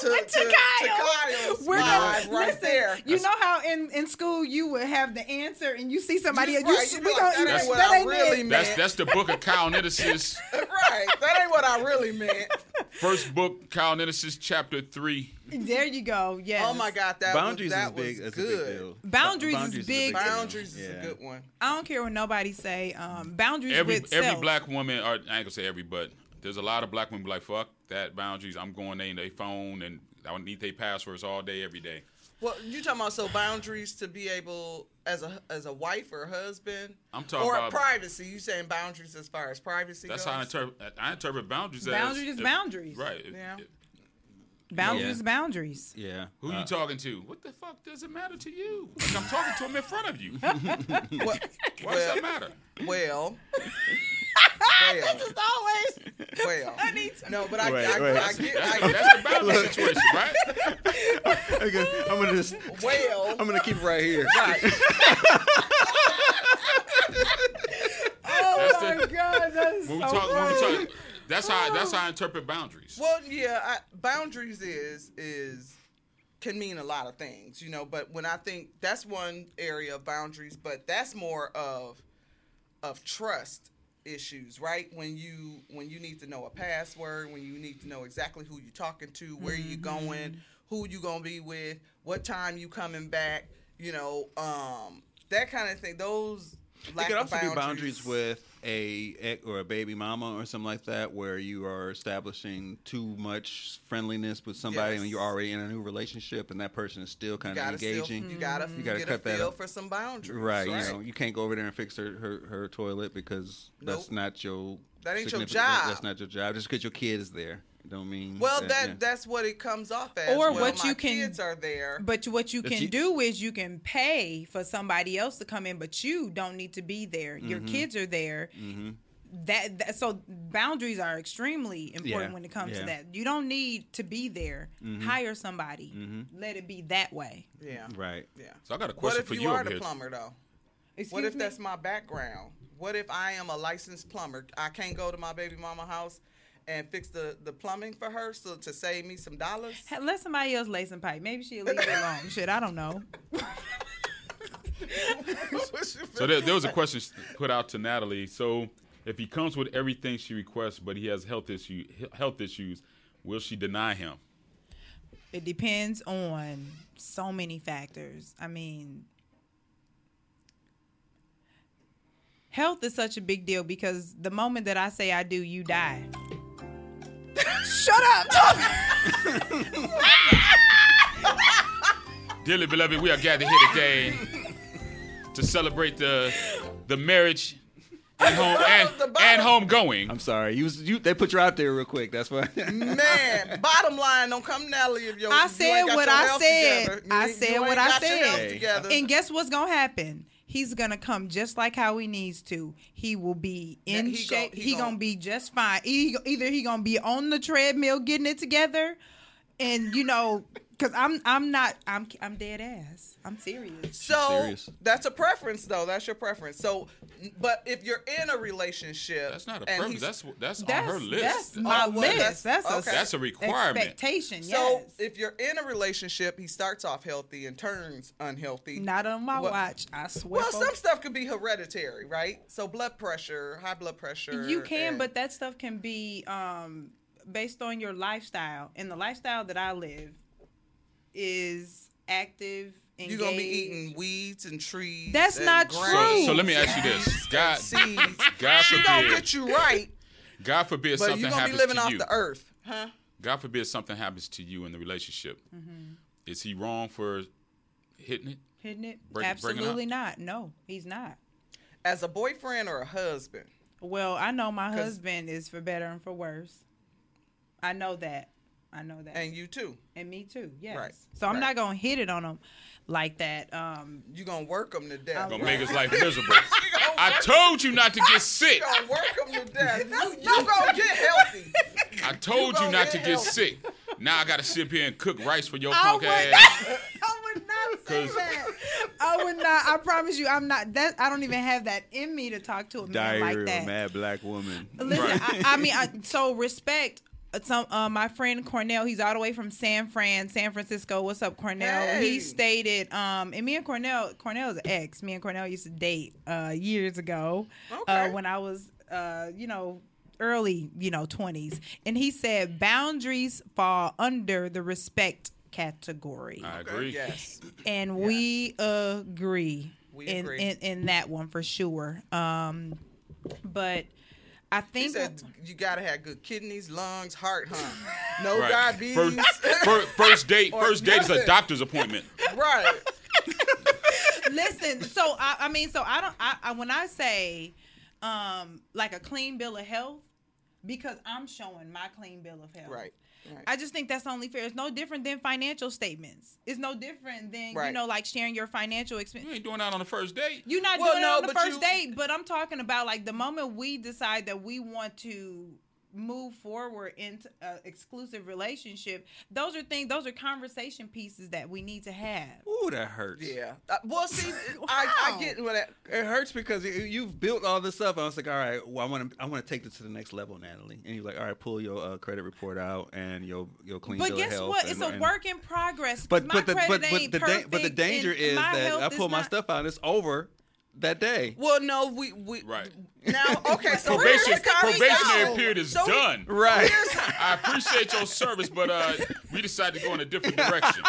to, to, to to Kyle. Kyle's We're vibe gonna right listen, there. You know how in, in school you would have the answer and you see somebody You- else. You, right, you we like, gonna- that ain't you- what that I ain't really it. meant. That's that's the book of [laughs] Cal Nittices. right. That ain't what I really meant. First book, Cal Nittices, chapter three. There you go. Yes. Oh my God, that Boundaries was, is that big. was That's a big good. deal. Boundaries is big. deal. Boundaries is Yeah. a good one. I don't care what nobody say. Um, boundaries Every with every self. black woman, or I ain't gonna say every, but there's a lot of black women be like, fuck that boundaries. I'm going in their phone and I don't need their passwords all day, every day. Well, you talking about so boundaries to be able as a as a wife or husband, I'm talking or about- privacy. You saying boundaries as far as privacy That's goes? how I interpret. I interpret boundaries. Boundaries as is if- boundaries. Right. If- Yeah. if- boundaries Yeah. is boundaries. Yeah. Who Uh, you talking to? What the fuck does it matter to you? Like I'm talking to him in front of you. [laughs] what, Why does that matter? well, well, Just always. well. funny to No, but I, Wait, I, wait. I, get, That's, I, that's the boundary situation, right? okay, I'm gonna just. well, I'm gonna keep it right here. right. [laughs] Oh That's my the- god, that's When we so talk, when we talk, that's how that's oh. how I interpret boundaries. Well, yeah, I, boundaries is is can mean a lot of things, you know. But when I think that's one area of boundaries, but that's more of of trust issues, right? When you when you need to know a password, when you need to know exactly who you're talking to, where you're going, who you gonna be with, what time you coming back, you know, um, that kind of thing. Those It lack could of also be boundaries with a or a baby mama or something like that, where you are establishing too much friendliness with somebody Yes. and you're already in a new relationship, and that person is still kind of gotta still, engaging. you gotta, mm-hmm. You gotta get cut a that feel up. for some boundaries, Right, you know, you can't go over there and fix her her, her toilet because that's not your That ain't your job. That's not your job. Just because your kid is there, don't mean. Well, that yeah. that's what it comes off as. Or well, what my you can- kids are there. But what you can you- do is you can pay for somebody else to come in, but you don't need to be there. Your Mm-hmm. kids are there. That, that so boundaries are extremely important Yeah, when it comes yeah. to that. You don't need to be there. Mm-hmm. Hire somebody. Let it be that way. yeah, right. yeah. So I got a What question if for you, you are the here. plumber though? Excuse What if me? that's my background? What if I am a licensed plumber? I can't go to my baby mama house and fix the, the plumbing for her so to save me some dollars. Ha- Let somebody else lay some pipe. Maybe she'll leave it alone. Shit, I don't know. [laughs] So there, there was a question put out to Natalie. So if he comes with everything she requests, but he has health issue health issues, will she deny him? It depends on so many factors. I mean, health is such a big deal because the moment that I say I do, you die. Shut up, talk. Dearly beloved, we are gathered here today to celebrate the the marriage and home and, The bottom- and homegoing. I'm sorry. You, was- you they put you out there real quick. That's why. Man, bottom line, don't come Natalie if your I you said ain't got what your I said. I said what I said. health Hey. together. And guess what's gonna happen? He's gonna come just like how he needs to. He will be in he shape. gon- he, he gonna gon- be just fine. He, either he gonna be on the treadmill getting it together, and you know Cause I'm I'm not I'm I'm dead ass. I'm serious. So serious. that's a preference, though. That's your preference. So, but if you're in a relationship, That's not a preference. That's that's, That's on her list. that's my Oh, list. that's- That's, a. That's a requirement. expectation. so if you're in a relationship, he starts off healthy and turns unhealthy. not on my What- watch. I swear. well, some stuff could be hereditary, right? So blood pressure, high blood pressure. You can, and- but that stuff can be um, based on your lifestyle. And the lifestyle that I live is active. Engaged. you're gonna be eating weeds and trees. That's and not grass true. So let me ask you this: God, Seeds. God She gonna forbid, get you right, God forbid but something you're gonna be living off you. the earth, huh? God forbid something happens to you in the relationship. Mm-hmm. Is he wrong for hitting it? Hitting it? Break- Absolutely not. No, he's not. As a boyfriend or a husband. Well, I know my husband is for better and for worse. I know that. I know that. And you too. And me too. Yes. Right. So I'm Right. not gonna hit it on him like that. Um, You gonna work them to death. Gonna Right. make his life [laughs] miserable. I told you not to get sick. You gonna work them to [laughs] death. You, you gonna get healthy. I told you gonna not to get get healthy. sick. Now I got to sit up here and cook rice for your I punk would, ass. [laughs] I would not say 'Cause- that. I would not. I promise you, I'm not. That I don't even have that in me to talk to a man Diary like of a that. mad black woman. Listen, Right. I, I mean, I, so respect. Uh, Some uh, my friend Cornell, he's all the way from San Fran, San Francisco. What's up, Cornell? Hey. He stated, um, and me and Cornell, Cornell's an ex. Me and Cornell used to date uh, years ago, uh, Okay. when I was, uh, you know, early, you know, twenties. And he said boundaries fall under the respect category, I agree. Yes. and we agree We in, agree. in in that one for sure. Um, but I He think said you gotta have good kidneys, lungs, heart, huh? No Right. diabetes. First, fir- first date. First date is a doctor's appointment. [laughs] right. listen so I, I mean so i don't I, I when i say um like a clean bill of health because i'm showing my clean bill of health Right. Right. i just think that's only fair it's no different than financial statements it's no different than you know like sharing your financial expense You ain't doing that on the first date. you're not Well, doing no, it on the first you- date but i'm talking about like the moment we decide that we want to move forward into an exclusive relationship those are things those are conversation pieces that we need to have Ooh, that hurts. yeah. Uh, well, see, [laughs] I, I get what that. It hurts because you- you've built all this up. I was like, all right, well, I want to, I want to take this to the next level, Natalie. And you're like, all right, pull your uh, credit report out and your your clean But bill guess what? and- It's a and- work in progress. But my but the credit but, but ain't the da- but the danger is that I pull my not- stuff out. It's over that day. Well, no, we we Right. now. Okay, so Probation, here's the probationary conversation. period is So we- done. Right. I appreciate your service, but uh, we decided to go in a different direction.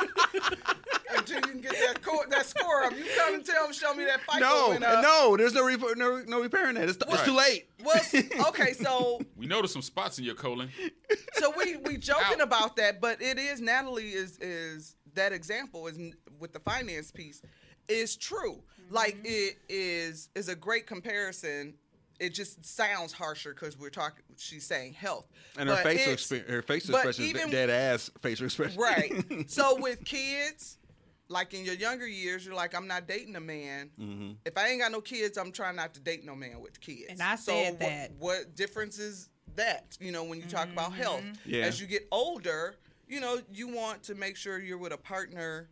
Until you can get that co- that score up, you come and tell them, show me that fight. No, no, there's no rep- no no repairing that. It's, it's Right. too late. Well, [laughs] okay, so We noticed some spots in your colon. so we we joking Out. about that, but it is Natalie is is that example is with the finance piece is true. Like it is is a great comparison. It just sounds harsher because we're talking. She's saying health, And her But facial it's- expression, her facial but expression even- is dead ass facial expression. Right. so [laughs] with kids, like in your younger years, you're like, I'm not dating a man. Mm-hmm. If I ain't got no kids, I'm trying not to date no man with kids. And I So said what- that. What, difference is that? You know, when you talk about health, Yeah. as you get older, you know, you want to make sure you're with a partner.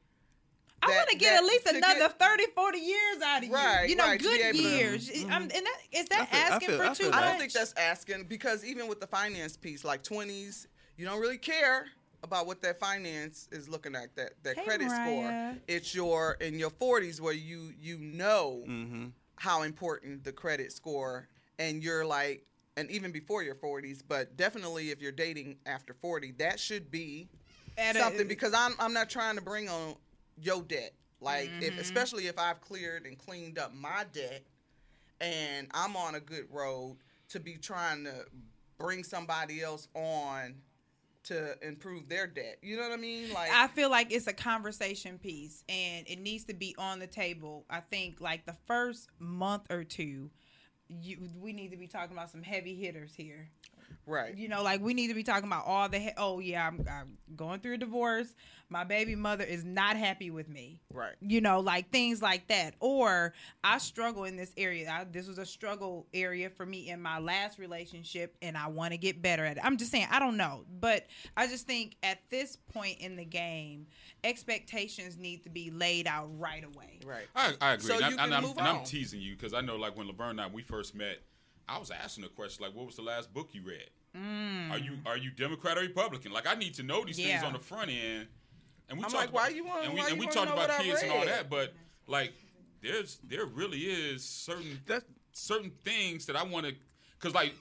I want to get that- at least another get- 30, 40 years out of you. Right, You know, right, to be good able to- years. I'm, and that, is that feel- asking feel- for I too much? I don't think that's asking because even with the finance piece, like 20s, you don't really care about what that finance is looking at that that Hey, credit Mariah. score. It's your in your 40s where you you know Mm-hmm. how important the credit score and you're like and even before your 40s, but definitely if you're dating after 40, that should be At a- something because I'm I'm not trying to bring on your debt. Like Mm-hmm. if especially if I've cleared and cleaned up my debt and I'm on a good road to be trying to bring somebody else on to improve their debt. You know what I mean? Like I feel like it's a conversation piece and it needs to be on the table. I think like the first month or two, you, we need to be talking about some heavy hitters here. Right. You know, like we need to be talking about all the. He- oh yeah, I'm, I'm going through a divorce. My baby mother is not happy with me. Right. You know, like things like that. Or I struggle in this area. I, this was a struggle area for me in my last relationship, and I want to get better at it. I'm just saying, I don't know, but I just think at this point in the game, expectations need to be laid out right away. Right. I, I agree. So and, you I, and can I'm, move and I'm teasing you because I know, like, when Laverne and I, we first met, I was asking a question like, what was the last book you read? Are you are you Democrat or Republican? Like, I need to know these things on the front end. And we I'm talk like, why about- you wanna- and we, and we wanna talk know about kids and all that, but like, there's there really is certain That's certain things that I want to, because like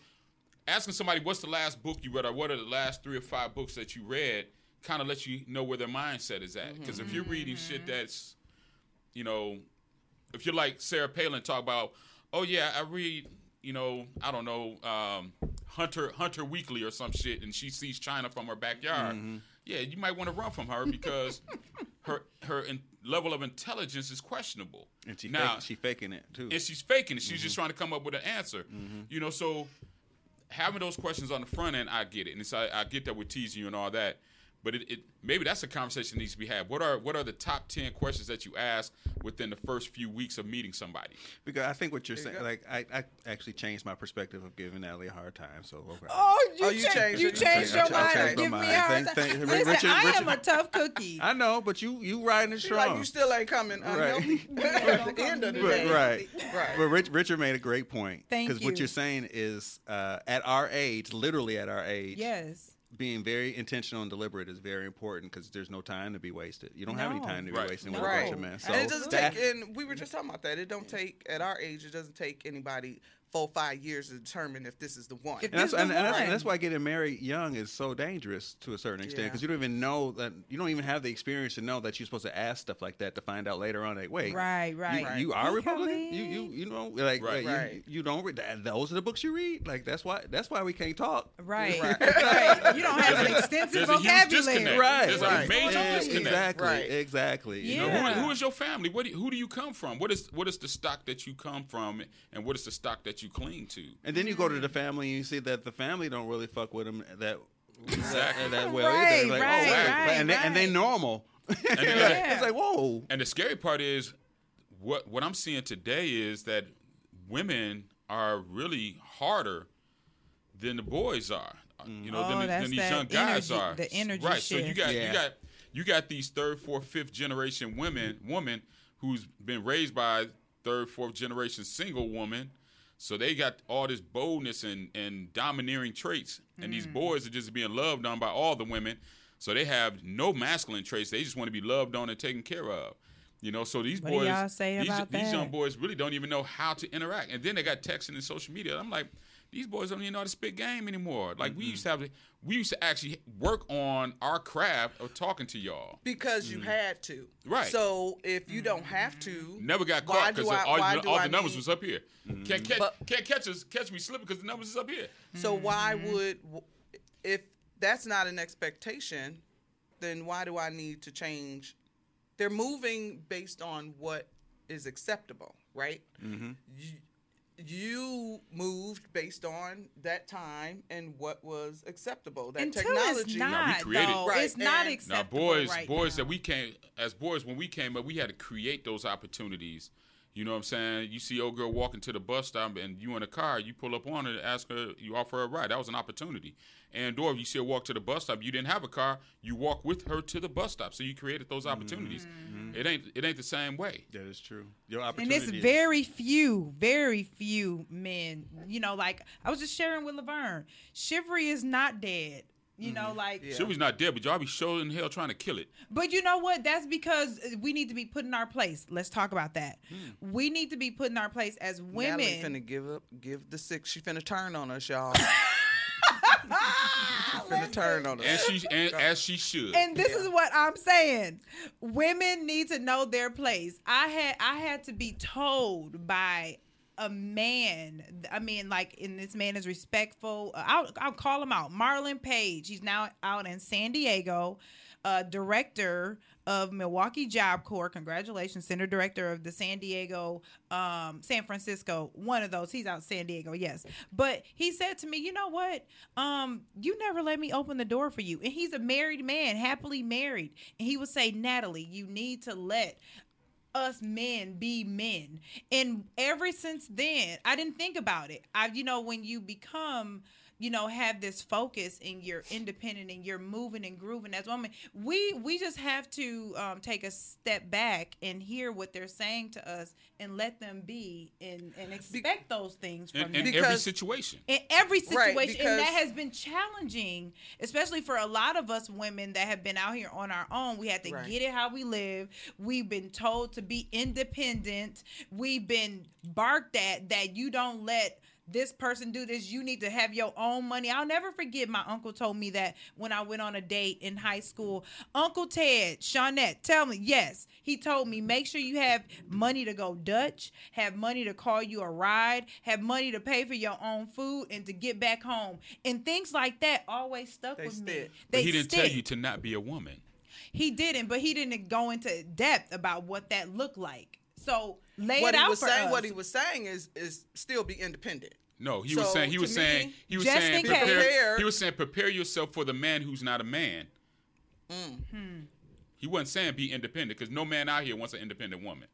asking somebody what's the last book you read or what are the last three or five books that you read kind of lets you know where their mindset is at. Because if you're reading shit mm-hmm. that's, you know, if you're like Sarah Palin talk about, oh yeah, I read, you know, I don't know, um, Hunter Hunter Weekly or some shit, and she sees China from her backyard. Mm-hmm. Yeah, you might want to run from her because [laughs] her her in, level of intelligence is questionable. and she now, she faking it too. and she's faking it. She's just mm-hmm. trying to come up with an answer. Mm-hmm. You know, so having those questions on the front end, I get it, and so I, I get that with teasing you and all that. But it, it maybe that's a conversation that needs to be had. What are what are the top ten questions that you ask within the first few weeks of meeting somebody? Because I think what you're saying, go. like I, I actually changed my perspective of giving Natalie a hard time. So okay. Oh, you, Oh, you cha- changed you changed changed your mind. And changed Give my me mind. a hard Thank- time. thank- Listen, Richard- I am a tough cookie. [laughs] I know, but you you riding it She strong. like you still ain't coming unhealthy at [laughs] the end of the But- day. right. Right. But Rich, Richard made a great point. Thank you. Because what you're saying is, uh, at our age, literally at our age, Yes. Being very intentional and deliberate is very important because there's no time to be wasted. You don't have any time to be Right. wasting with No. a bunch of men. So and it doesn't that- take, and we were just talking about that. It don't take at our age. It doesn't take anybody four five years to determine if this is the one. And that's, It's the and, and that's, and that's why getting married young is so dangerous to a certain extent Yeah. because you don't even know that you don't even have the experience to know that you're supposed to ask stuff like that to find out later on. Like, wait, Right, you, right. you are Republican. You you you know like, Right. like, you- Right. You, don't read that, those are the books you read. Like that's why that's why we can't talk. Right. Right. [laughs] right. You don't have an extensive there's a huge vocabulary. disconnect. Right. There's Right. a major Right. disconnect. Exactly. Right. Exactly. You know, You know, Yeah. who, who is your family? What do who do you come from? What is what is the stock that you come from, and what is the stock that you cling to? And then you go to the mm-hmm. family and you see that the family don't really fuck with them that Exactly. that, that [laughs] well Right, either. Like, oh, right, oh, wait. right, and they and they right. normal. [laughs] then- It's like whoa. And the scary part is, what what I'm seeing today is that women are really harder than the boys are. You know, Oh, than, the- than these young guys energy- are. the energy right. So you got Yeah. you got you got these third, fourth, fifth generation women woman who's been raised by third, fourth generation single woman. So they got all this boldness and, and domineering traits, and these Mm. boys are just being loved on by all the women. So they have no masculine traits. They just want to be loved on and taken care of. You know, so these What boys, y'all say these, these young boys really don't even know how to interact. And then they got texting and social media. I'm like, these boys don't even know how to spit game anymore. Like we used to have, to, we used to actually work on our craft of talking to y'all. because you had to. Right. So if you don't have to, Never got caught because I- all, you- do all I the numbers need- was up here. Can't catch, But- can't catch us, catch me slipping because the numbers is up here. so why Mm-hmm. would if that's not an expectation, then why do I need to change? They're moving based on what is acceptable, right? Mm-hmm. You, you moved based on that time and what was acceptable. That Until technology. it's No, not, we created- though. Right, It's not and- Now, Now, acceptable boys, right boys now. that we came as boys when we came up, we had to create those opportunities. You know what I'm saying? You see old girl walking to the bus stop and you in a car, you pull up on her, ask her, you offer her a ride. That was an opportunity. And or if you see her walk to the bus stop, you didn't have a car, you walk with her to the bus stop. So you created those opportunities. Mm-hmm. It ain't it ain't the same way. That is true. Your opportunity. and it's very few, very few men. You know, like I was just sharing with Laverne, chivalry is not dead. You know, mm-hmm. like, Yeah. Sylvie's not dead, but y'all be showing hell trying to kill it. but you know what? That's because we need to be put in our place. Let's talk about that. Hmm. We need to be put in our place as women. Natalie finna give up, give the six. She finna turn on us, y'all. [laughs] she finna turn on us. And she and as she should. and this Yeah. is what I'm saying. Women need to know their place. I had I had to be told by a man, I mean, like, and this man is respectful. Uh, I'll, I'll call him out. Marlon Page. He's now out in San Diego, uh, director of Milwaukee Job Corps. Congratulations, center director of the San Diego, um, San Francisco. One of those. He's out San Diego, yes. But he said to me, "You know what? Um, you never let me open the door for you." And he's a married man, happily married. And he would say, "Natalie, you need to let." Us men be men. And ever since then i didn't think about it. I you know when you become you know have this focus and you're independent and you're moving and grooving as women we we just have to um, take a step back and hear what they're saying to us and let them be and, and expect those things from in, them in every situation. in every Right, situation because- and that has been challenging especially for a lot of us women that have been out here on our own we had to Right. get it how we live we've been told to be independent we've been barked at that you don't let this person do this you need to have your own money i'll never forget my uncle told me that when i went on a date in high school uncle ted shawnette tell me yes he told me make sure you have money to go dutch have money to call you a ride have money to pay for your own food and to get back home and things like that always stuck They with me stick. But They he didn't tell you to not be a woman. He didn't, but he didn't go into depth about what that looked like. So lay what it he out was for saying, us. what he was saying is is still be independent. No, he was saying he was me, saying he was saying in case- prepare, Prepare. he was saying prepare yourself for the man who's not a man. Mm. He wasn't saying be independent because no man out here wants an independent woman.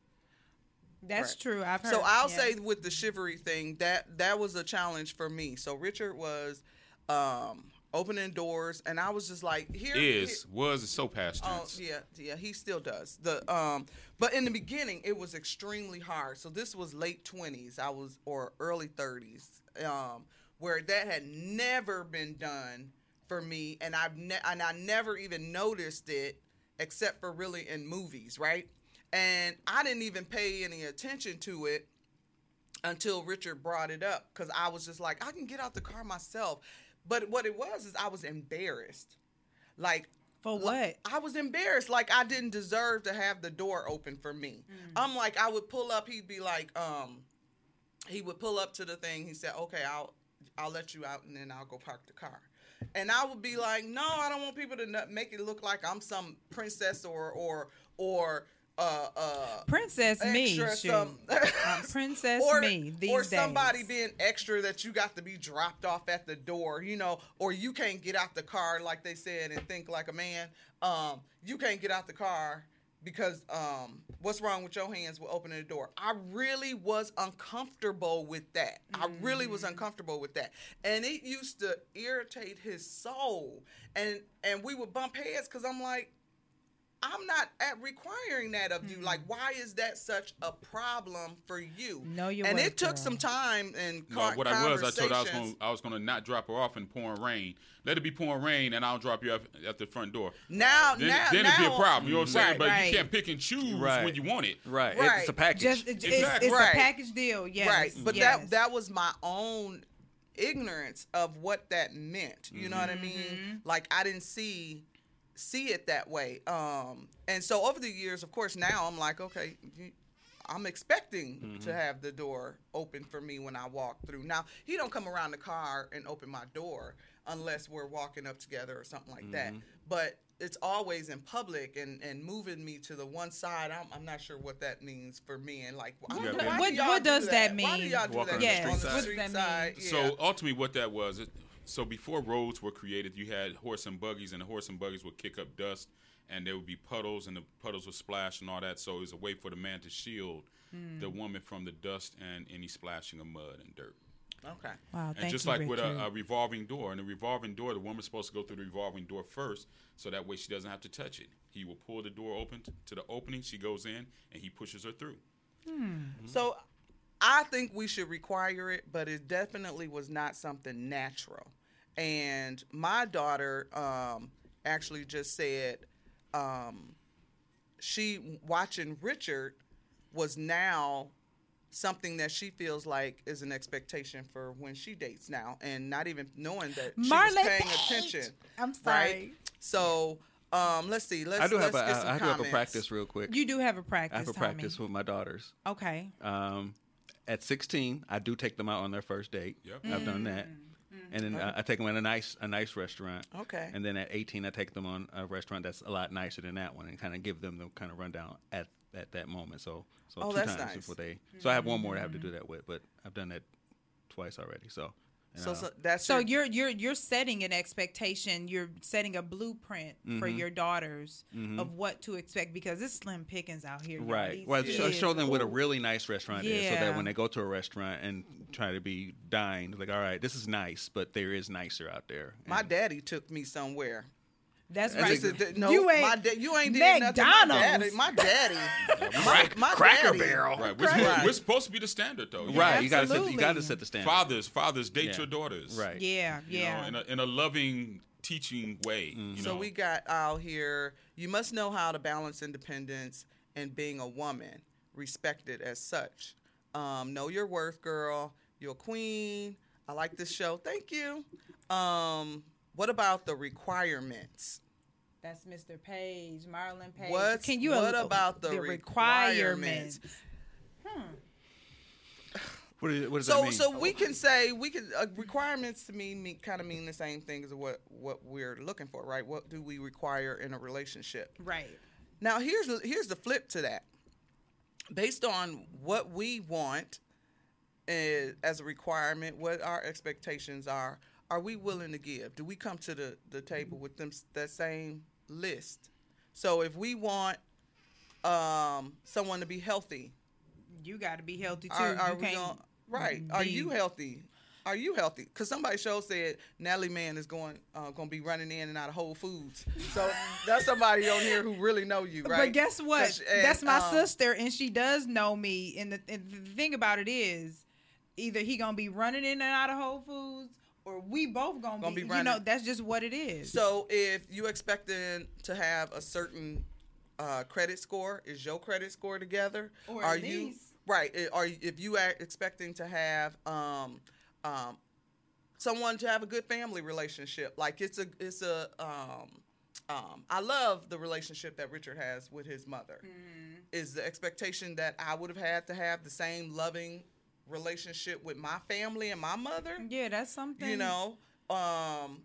That's Right. true. I've heard. So I'll yeah. say with the chivalry thing that that was a challenge for me. So Richard was um opening doors, and I was just like, here Is was is so past Oh tense. yeah, yeah, he still does. The um, but in the beginning, it was extremely hard. So this was late twenties, I was or early thirties, um, where that had never been done for me, and I've ne- and I never even noticed it except for really in movies, right? And I didn't even pay any attention to it until Richard brought it up because I was just like, I can get out the car myself. But what it was is I was embarrassed. Like for what? I was embarrassed. Like I didn't deserve to have the door open for me. Mm. I'm like, I would pull up. He'd be like, um, he would pull up to the thing. He said, "Okay, I'll I'll let you out, and then I'll go park the car." And I would be like, "No, I don't want people to make it look like I'm some princess or or or uh uh." Princess me, some- I'm princess [laughs] or, me. These or somebody days. being extra that you got to be dropped off at the door, you know, or you can't get out the car like they said and think like a man. Um, you can't get out the car because um, what's wrong with your hands with opening the door? I really was uncomfortable with that. I really was Mm. uncomfortable with that, and it used to irritate his soul. And and we would bump heads because I'm like. I'm not at requiring that of you. Mm. Like, why is that such a problem for you? Know your and it took girl. some time and No, con- what I was, I told her I was going, I was going to not drop her off in pouring rain. Let it be pouring rain, and I'll drop you up at the front door. Now, Then, now, then now, it'd be a problem. You know what I'm saying? But right. you can't pick and choose Right. when you want it. Right. Right. It's a package. Just it's, it's, Exactly. it's Right. a package deal. Yes. Right, but yes. that that was my own ignorance of what that meant. You know what I Mm-hmm. mean? Like I didn't see see it that way. Um, and so over the years, of course, now I'm like, okay, I'm expecting to have the door open for me when I walk through. Now he don't come around the car and open my door unless we're walking up together or something like that. But it's always in public and, and moving me to the one side. I'm, I'm not sure what that means for me. And like, I What- why what- do what do does that Why do mean? y'all do Walk that on the Yes, street on side. the street does side? Yeah. So ultimately, what that was, it, so before roads were created, you had horse and buggies, and the horse and buggies would kick up dust, and there would be puddles, and the puddles would splash and all that. So it was a way for the man to shield Hmm. the woman from the dust and any splashing of mud and dirt. okay. Wow. And Thank just you, like with a, a revolving door, and a revolving door, the woman's supposed to go through the revolving door first, so that way she doesn't have to touch it. He will pull the door open t- to the opening. She goes in, and he pushes her through. So I think we should require it, but it definitely was not something natural. And my daughter um, actually just said um, she watching Richard was now something that she feels like is an expectation for when she dates now, and not even knowing that she was Marlon paying Page. attention. I'm Right. sorry. So um, let's see. Let's I do let's have a, get I, some I do have a practice real quick. You do have a practice. I have a Tommy. practice with my daughters. Okay. Um, at 16, I do take them out on their first date. Yep. I've done that. And then uh, I take them in a nice a nice restaurant. Okay. And then at 18, I take them on a restaurant that's a lot nicer than that one, and kind of give them the kind of rundown at at that moment. So so Oh, two that's times nice. before they. So I have one more I have to do that with, but I've done that twice already. So. And, So, so that's So your, you're you're you're setting an expectation. You're setting a blueprint for Mm-hmm. your daughters of what to expect because it's slim pickings out here. y'all. Right. Well, show, show them what a really nice restaurant is, so that when they go to a restaurant and try to be dined, like, all right, this is nice, but there is nicer out there. my daddy took me somewhere. That's That's right. This is the- no, you ain't my da- you ain't did nothing. My daddy, McDonald's. my daddy, [laughs] my, Crack- my Cracker daddy. Barrel. Right. We're, Right. supposed- we're supposed to be the standard, though. You Right. know? You got to set. You got to set the standard. Fathers, fathers, date Yeah. your daughters. Right. Yeah, You yeah. know, in a, in a loving, teaching way. You So we got out here. You must know how to balance independence and being a woman, respected as such. Um, know your worth, girl. You're a queen. I like this show. Thank you. Um, what about the requirements? That's Mr. Page, Marlon Page. What's- Can you what al- about the requirements? What, is, what does So, that mean? so so we can say we can uh, requirements to me mean, kind of mean the same thing as what what we're looking for, right? What do we require in a relationship? Right. Now here's here's the flip to that. Based on what we want eh, as a requirement, what our expectations are, are we willing to give? Do we come to the, the table with them that same list? So if we want um, someone to be healthy, You got to be healthy too. are, are you we can't going right? Are you healthy? Are you healthy? Because somebody show said Natalie Man is going uh, going to be running in and out of Whole Foods. So [laughs] that's somebody on here who really know you, right? But guess what? 'Cause- and, That's my um, sister, and she does know me. And the, and the thing about it is, either he gonna be running in and out of Whole Foods, or we both gonna, Gonna be. be you know, that's just what it is. So if you expecting to have a certain uh, credit score, is your credit score together? Or are you right? eh, Are you- if you are expecting to have um, um, someone to have a good family relationship, like it's a it's a um, um, I love the relationship that Richard has with his mother. Mm-hmm. Is the expectation that I would have had to have the same loving relationship with my family and my mother? yeah, that's something. you know um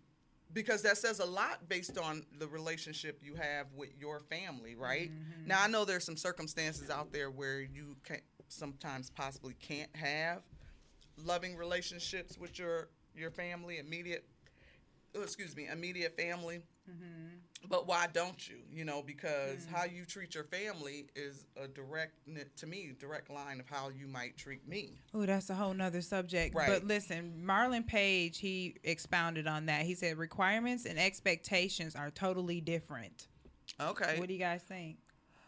because that says a lot based on the relationship you have with your family right Mm-hmm. now i know there's some circumstances out there where you can sometimes possibly can't have loving relationships with your your family immediate oh, excuse me immediate family Mm-hmm. but why don't you you know because Mm. how you treat your family is a direct to me direct line of how you might treat me Oh, that's a whole nother subject. Right. But listen, Marlon Page, he expounded on that. He said requirements and expectations are totally different. okay What do you guys think?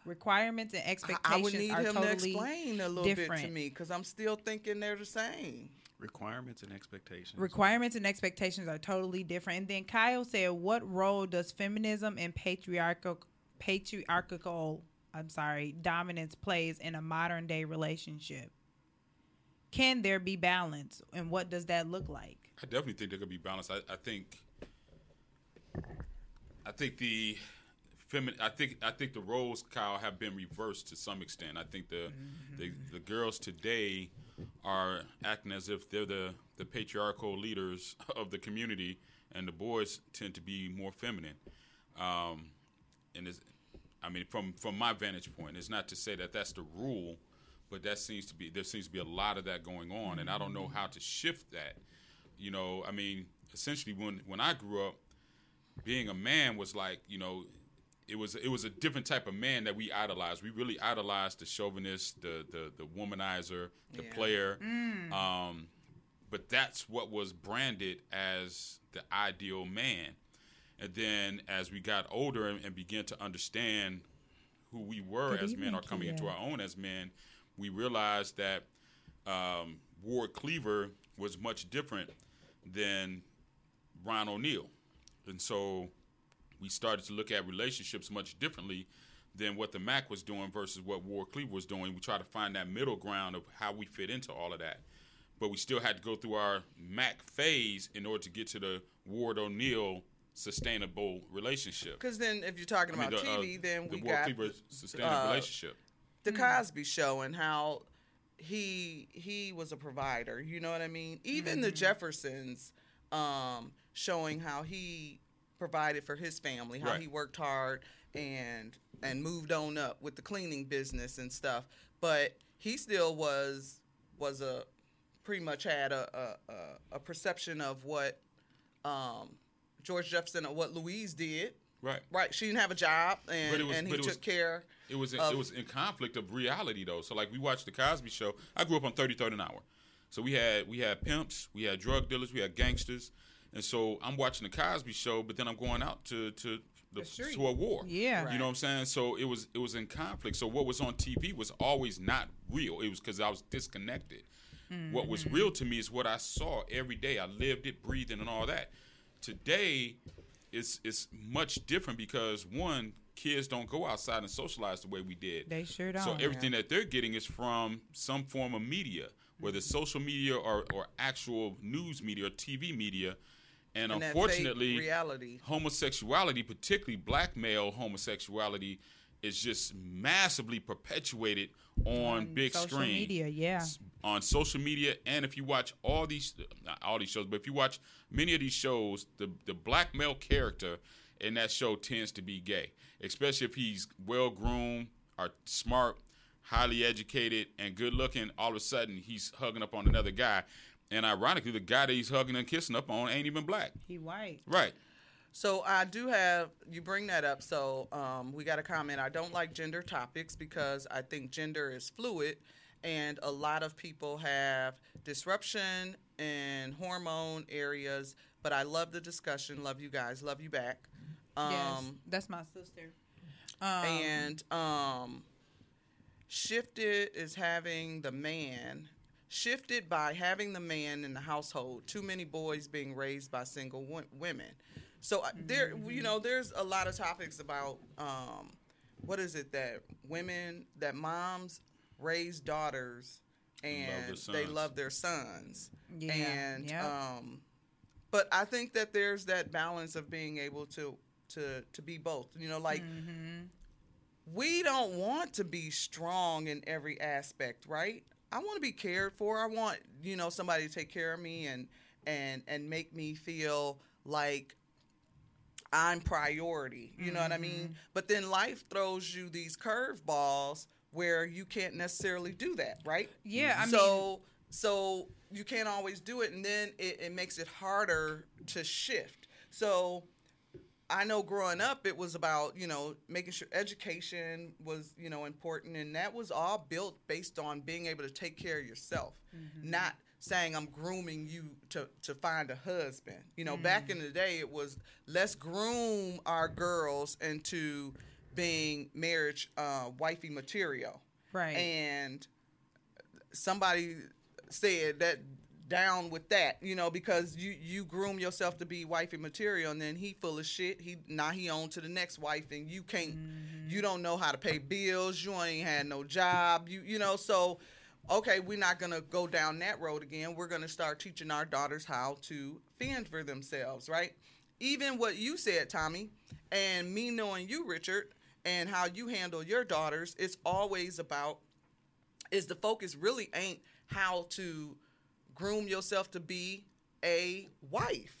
Requirements and expectations I would need are him totally to explain a little bit to me because I'm still thinking they're the same. Requirements and expectations. Requirements and expectations are totally different. And then Kyle said, "What role does feminism and patriarchal patriarchal, I'm sorry, dominance plays in a modern day relationship? Can there be balance, and what does that look like?" I definitely think there could be balance. I, I think. I think the feminine. I think I think the roles, Kyle, have been reversed to some extent. I think the the, the girls today are acting as if they're the the patriarchal leaders [laughs] of the community, and the boys tend to be more feminine. Um, and it's, I mean, from from my vantage point, it's not to say that that's the rule, but that seems to be there seems to be a lot of that going on, and I don't know how to shift that. You know, I mean, essentially, when when I grew up, being a man was like, you know, it was it was a different type of man that we idolized. We really idolized the chauvinist, the the the womanizer, the Yeah. player. Um, but that's what was branded as the ideal man. And then as we got older and, and began to understand who we were Good as men or coming into our own as men, we realized that um, Ward Cleaver was much different than Ron O'Neal. And so we started to look at relationships much differently than what the Mac was doing versus what Ward Cleaver was doing. We tried to find that middle ground of how we fit into all of that. But we still had to go through our Mac phase in order to get to the Ward O'Neal sustainable relationship. Because then, if you're talking I mean, about the, uh, TV, then the we Ward got Cleaver sustainable uh, relationship. the Cosby Show and how he he was a provider. You know what I mean? Even the Jeffersons, um, showing how he provided for his family, how Right. he worked hard and and moved on up with the cleaning business and stuff. But he still was was a pretty much had a a, a, perception of what um, George Jefferson or what Louise did. Right. Right, she didn't have a job, and, was- and he took was- care. It was in, of- it was in conflict of reality though. So like we watched the Cosby Show. I grew up on thirty third an hour. So we had we had pimps, we had drug dealers, we had gangsters, and so I'm watching the Cosby Show, but then I'm going out to to the, The to a war. Yeah. you know what I'm saying. So it was it was in conflict. So what was on TV was always not real. It was because I was disconnected. Hmm. What was real to me is what I saw every day. I lived it, breathing, and all that. Today, it's it's much different because one, kids don't go outside and socialize the way we did. They sure don't. So everything that they're getting is from some form of media, whether it's social media or, or actual news media or TV media. And, And unfortunately, reality. homosexuality, particularly black male homosexuality, is just massively perpetuated on, big social screen media, yeah. on social media and if you watch all these not all these shows but if you watch many of these shows the the black male character in that show tends to be gay especially if he's well groomed or smart highly educated and good looking all of a sudden he's hugging up on another guy and ironically the guy that he's hugging and kissing up on ain't even black He white. right So I do have you bring that up. So um, we got a comment. I don't like gender topics because I think gender is fluid, and a lot of people have disruption in hormone areas. But I love the discussion. Love you guys. Love you back. Um, yes, that's my sister. Um, and um, shifted is having the man shifted by having the man in the household too many boys being raised by single wo- women so uh, there you know there's a lot of topics about um, what is it that women that moms raise daughters and their they love their sons Yeah, and yeah. um, but I think that there's that balance of being able to to to be both. You know, like we don't want to be strong in every aspect, right? I want to be cared for. I want you know somebody to take care of me and and and make me feel like I'm priority. You know what I mean? Mm-hmm. But then life throws you these curveballs where you can't necessarily do that, right? Yeah, I mean- so so you can't always do it, and then it, it makes it harder to shift. So I know growing up, it was about you know making sure education was you know important, and that was all built based on being able to take care of yourself, not saying I'm grooming you to to find a husband. You know, back in the day, it was let's groom our girls into being marriage uh, wifey material, Right. and somebody said that down with that, you know, because you you groom yourself to be wifey material, and then he full of shit. He now he on to the next wife, and you can't, mm-hmm. you don't know how to pay bills. You ain't had no job. You you know so. Okay, we're not gonna go down that road again. We're gonna start teaching our daughters how to fend for themselves, right? Even what you said, Tommy, and me knowing you, Richard, and how you handle your daughters, it's always about is the focus really ain't how to groom yourself to be a wife.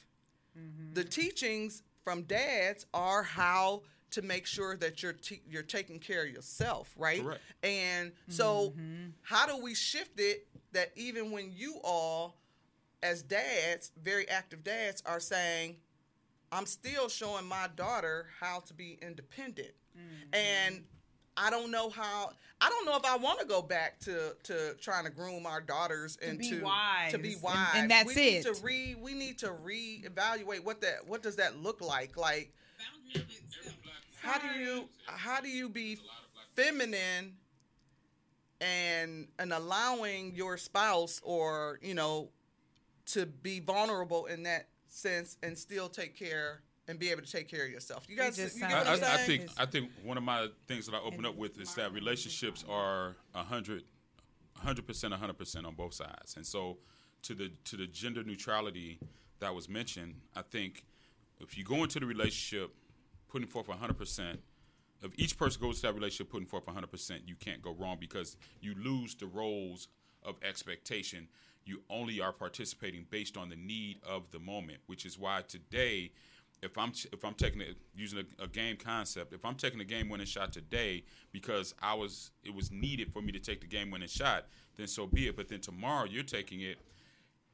Mm-hmm. The teachings from dads are how to make sure that you're te- you're taking care of yourself, right? Correct. And so, mm-hmm. how do we shift it that even when you all, as dads, very active dads, are saying, I'm still showing my daughter how to be independent. Mm-hmm. And I don't know how I don't know if I want to go back to to trying to groom our daughters be into to be and- and that's we need it. to re we need to reevaluate what that what does that look like? Like how do you how do you be feminine and and allowing your spouse or you know to be vulnerable in that sense and still take care and be able to take care of yourself. You guys, just you get I, what I'm I, I think I think one of my things that I open up with is that relationships are a hundred, hundred percent, hundred percent on both sides. And so, to the to the gender neutrality that was mentioned, I think if you go into the relationship putting forth a hundred percent, if each person goes to that relationship putting forth a hundred percent, you can't go wrong because you lose the roles of expectation. You only are participating based on the need of the moment, which is why today, if I'm if I'm taking it using a, a game concept, if I'm taking a game winning shot today because I was it was needed for me to take the game winning shot, then so be it. But then tomorrow you're taking it.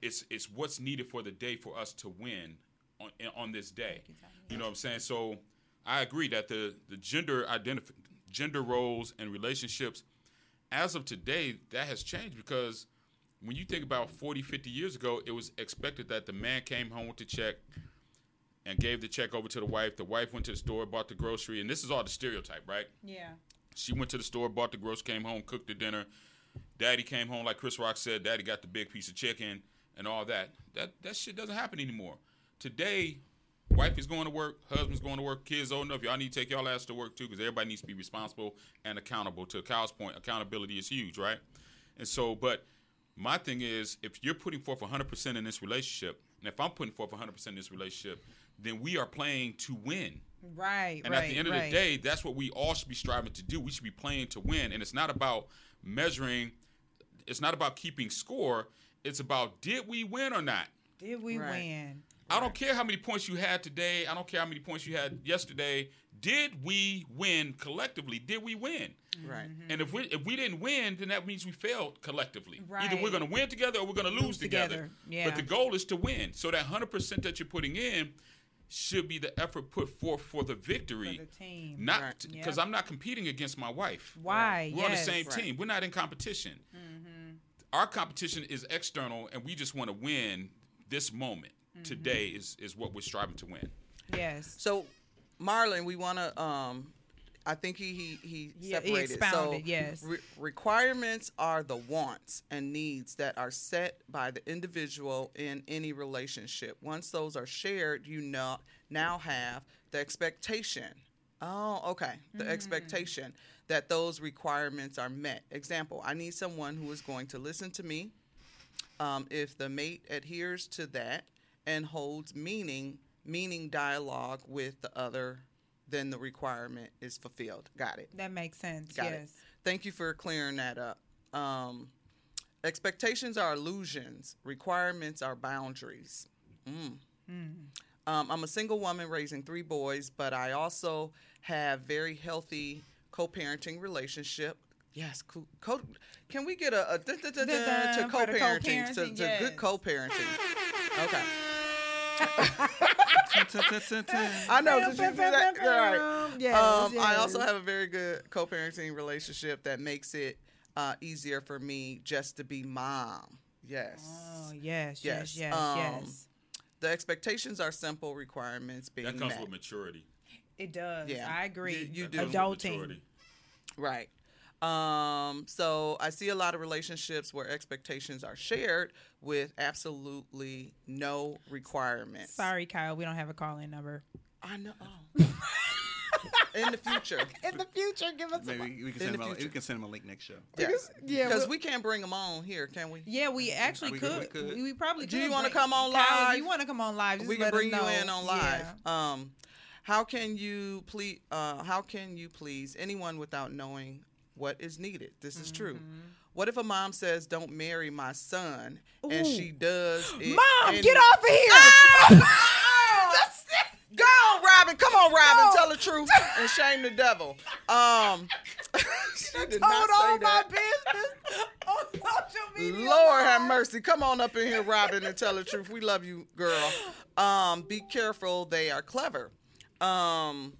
It's it's what's needed for the day for us to win on on this day. You know what I'm saying? So I agree that the the gender identif- gender roles and relationships as of today that has changed because when you think about 40 50 years ago it was expected that the man came home with the check and gave the check over to the wife the wife went to the store bought the grocery and this is all the stereotype right Yeah. she went to the store bought the groceries came home cooked the dinner daddy came home like chris rock said daddy got the big piece of chicken and all that that that shit doesn't happen anymore today wife is going to work, husband's going to work, kids old enough. Y'all need to take y'all ass to work too, because everybody needs to be responsible and accountable. To Kyle's point, accountability is huge, right? And so, but my thing is, if you're putting forth 100% in this relationship, and if I'm putting forth 100% in this relationship, then we are playing to win. Right. And right, at the end of right. the day, that's what we all should be striving to do. We should be playing to win. And it's not about measuring, it's not about keeping score. It's about did we win or not? did we Right. win? I don't care how many points you had today. I don't care how many points you had yesterday. Did we win collectively? Did we win? Right. Mm-hmm. And if we if we didn't win, then that means we failed collectively. Right. Either we're going to win together or we're going to lose, Lose together. together. Yeah. But the goal is to win. So that hundred percent that you're putting in should be the effort put forth for the victory. For the team. Not Right. because Yep. I'm not competing against my wife. Why? We're on the same Right. team. We're not in competition. Mm-hmm. Our competition is external, and we just want to win this moment. Mm-hmm. Today is is what we're striving to win. Yes. So, Marlon, we want to. Um, I think he he he Yeah, he separated. expounded, so, yes. re- requirements are the wants and needs that are set by the individual in any relationship. Once those are shared, you know now have the expectation. Oh, okay. The expectation that those requirements are met. Example: I need someone who is going to listen to me. Um, if the mate adheres to that and holds meaning meaning dialogue with the other, then the requirement is fulfilled. Got it. That makes sense. Got yes. it. Thank you for clearing that up. Um, expectations are illusions. Requirements are boundaries. Mm. Um, I'm a single woman raising three boys, but I also have very healthy co-parenting relationship. Yes, co- co- can we get a, a dun, dun, Dun-dun to the co-parenting, to, to yes. good co-parenting? Okay. [laughs] I know. Did you do that? All right. Yes, Um, I also have a very good co-parenting relationship that makes it uh, easier for me just to be mom. Yes. Oh yes, Yes, yes, yes, um, yes. The expectations are simple requirements being That comes met. with maturity. It does. yeah. I agree. You- you do. Adulting. Right. Um, so I see a lot of relationships where expectations are shared with absolutely no requirements. Sorry, Kyle. We don't have a call in number. I know. Oh. [laughs] In the future. In the future, give us. Maybe we can send the him a, we can send him a link next show. Yes. Yeah, Because we'll- we can't bring them on here, can we? Yeah, we actually We could. could- we We, could. probably Do could. you wanna come on Kyle, live? You want to come on live? Just we can let us bring you in on live. Yeah. Um, how can you please? Uh, how can you please anyone without knowing what is needed? This is true. Mm-hmm. What if a mom says, "Don't marry my son," and Ooh. she does? It Mom, get off of here! [laughs] That's it. Go on, Robin. Come on, Robin. No. Tell the truth and shame the devil. Um, [laughs] she did Told not all say my that. business [laughs] on social media. Lord have mercy. Come on up in here, Robin, and tell the truth. We love you, girl. Um, be careful. They are clever. Um,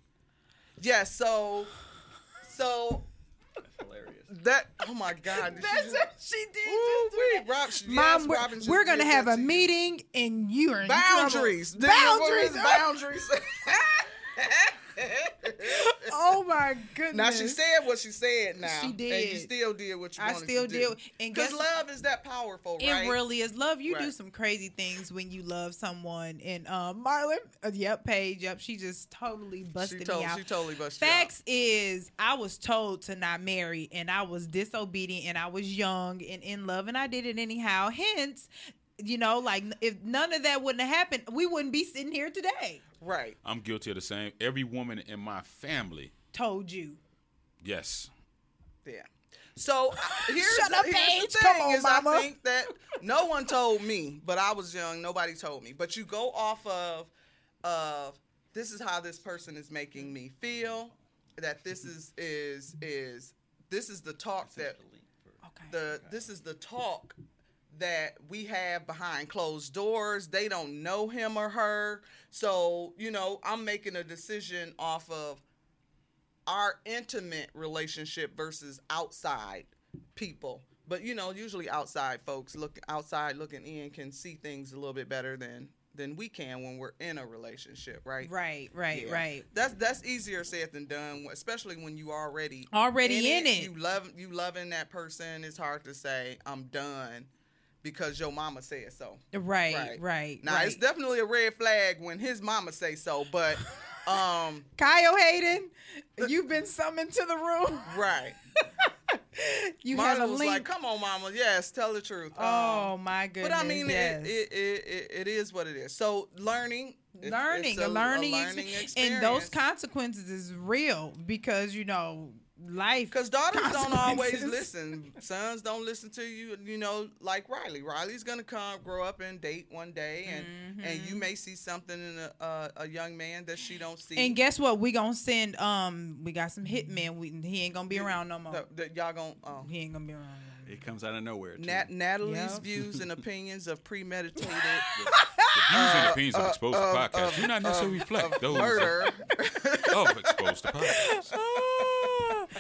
yes. so, so Hilarious. that. Oh my God. Did she That's what she did. Ooh, just do wee, that. Rob- yes, Mom, we're, Robin we're gonna have a meeting, and you're in Boundaries. trouble. Boundaries. Boundaries. [laughs] Oh my goodness. Now she said what she said. Now She and you still did what you I wanted still to do. did. And because love is that powerful, right? It really is love. You do some crazy things when you love someone. And um, Marlon, uh, yep, Paige, yep, she just totally busted she, told, me out. she totally busted you out. Facts is, I was told to not marry, and I was disobedient, and I was young and in love, and I did it anyhow. Hence, you know, like if none of that wouldn't have happened, we wouldn't be sitting here today. Right. I'm guilty of the same. Every woman in my family, Told you. yes. Yeah. So I- here's, Shut the, up, here's Paige. the Come thing: on, is I think that no one told me, but I was young. Nobody told me. But you go off of of this is how this person is making me feel. That this [laughs] is is is this is the talk that Okay. the this is the talk that we have behind closed doors. They don't know him or her. So, you know, I'm making a decision off of our intimate relationship versus outside people. But you know, usually outside folks look outside looking in can see things a little bit better than than we can when we're in a relationship, right? Right, right, Yeah. right. That's that's easier said than done, especially when you already Already in it. You love you loving that person. It's hard to say I'm done because your mama said so. Right, Right. right, Now right. it's definitely a red flag when his mama say so, but [laughs] um Kyle Hayden, you've been summoned to the room. right. [laughs] You Marlon have a was link. like, "Come on, mama, yes, tell the truth." oh Um, my goodness! but I mean, yes. it, it, it, it, is what it is. So learning, it's- learning, it's a, learning, ex- learning and those consequences is real because you know life. Because daughters don't always [laughs] listen. Sons don't listen to you. You know, like Riley. Riley's gonna come, grow up, and date one day, and and you may see something in a, a, a young man that she don't see. And guess what? We gonna send. Um, we got some hitmen. We he ain't gonna be around no more. that, that y'all gonna. Oh. He ain't gonna be around. It comes out of nowhere. Too. Nat- Natalie's Yep. views and [laughs] opinions of premeditated The views and opinions of Exposed to uh, Podcast [laughs] of- do not necessarily of- reflect of those murder. of Exposed to Podcast.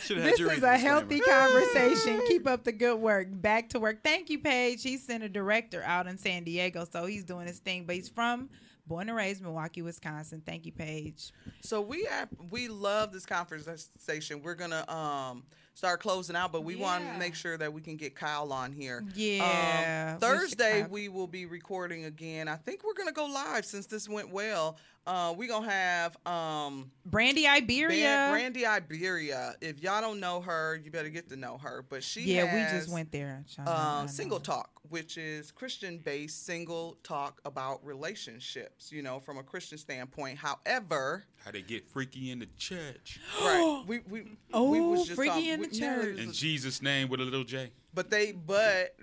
Should've this you is the a healthy [laughs] conversation. Keep up the good work. Back to work. Thank you, Paige. He's center director out in San Diego, so he's doing his thing. But he's from born and raised Milwaukee, Wisconsin. Thank you, Paige. So we have, we love this conversation. We're gonna um start closing out, but we want to make sure that we can get Kyle on here. Yeah, Um, Thursday have- we will be recording again. I think we're gonna go live since this went well. Uh, we gonna have um Brandy Iberia. Ban- Brandy Iberia. If y'all don't know her, you better get to know her. But she yeah, we just went there. Sean. I um, know. single talk, which is Christian based single talk about relationships, you know, from a Christian standpoint. However, How they get freaky in the church. [gasps] right, we we Oh, we was just freaky on- in we- the church. In Jesus' name with a little J. but they but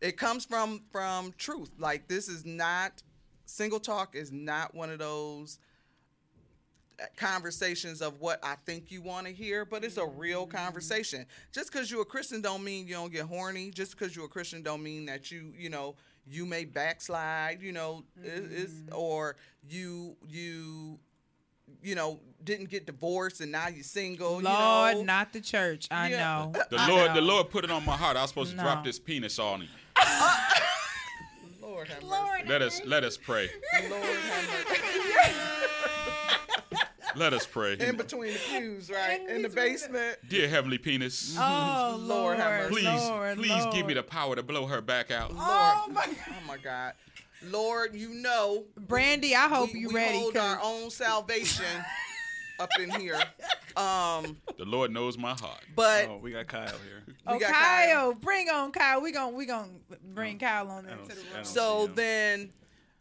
it comes from from truth. Like this is not single talk is not one of those uh, conversations of what I think you want to hear, but it's a real conversation. Just because you're a Christian don't mean you don't get horny. Just because you're a Christian don't mean that you, you know, you may backslide, you know, it- it's or you you you know didn't get divorced and now you're single. Lord, you know? not the church. I Yeah. know. The I Lord, know. the Lord put it on my heart. I was supposed to drop this penis on him. [laughs] Lord have mercy. Lord, Let us let us pray. Lord have mercy. [laughs] Let us pray. in between the pews, right? In In, the between the- basement. Dear Heavenly Penis, Oh Lord [laughs] Lord, have mercy. please, Lord, please give me the power to blow her back out. Oh, oh my Oh my God. Lord, you know. Brandy, I hope we, you we ready. hold 'cause- our own salvation [laughs] up in here. Um, The Lord knows my heart. but Oh, we got Kyle here. we Oh, got Kyle, bring on Kyle. We gonna we gonna bring Kyle on I into the room. So then,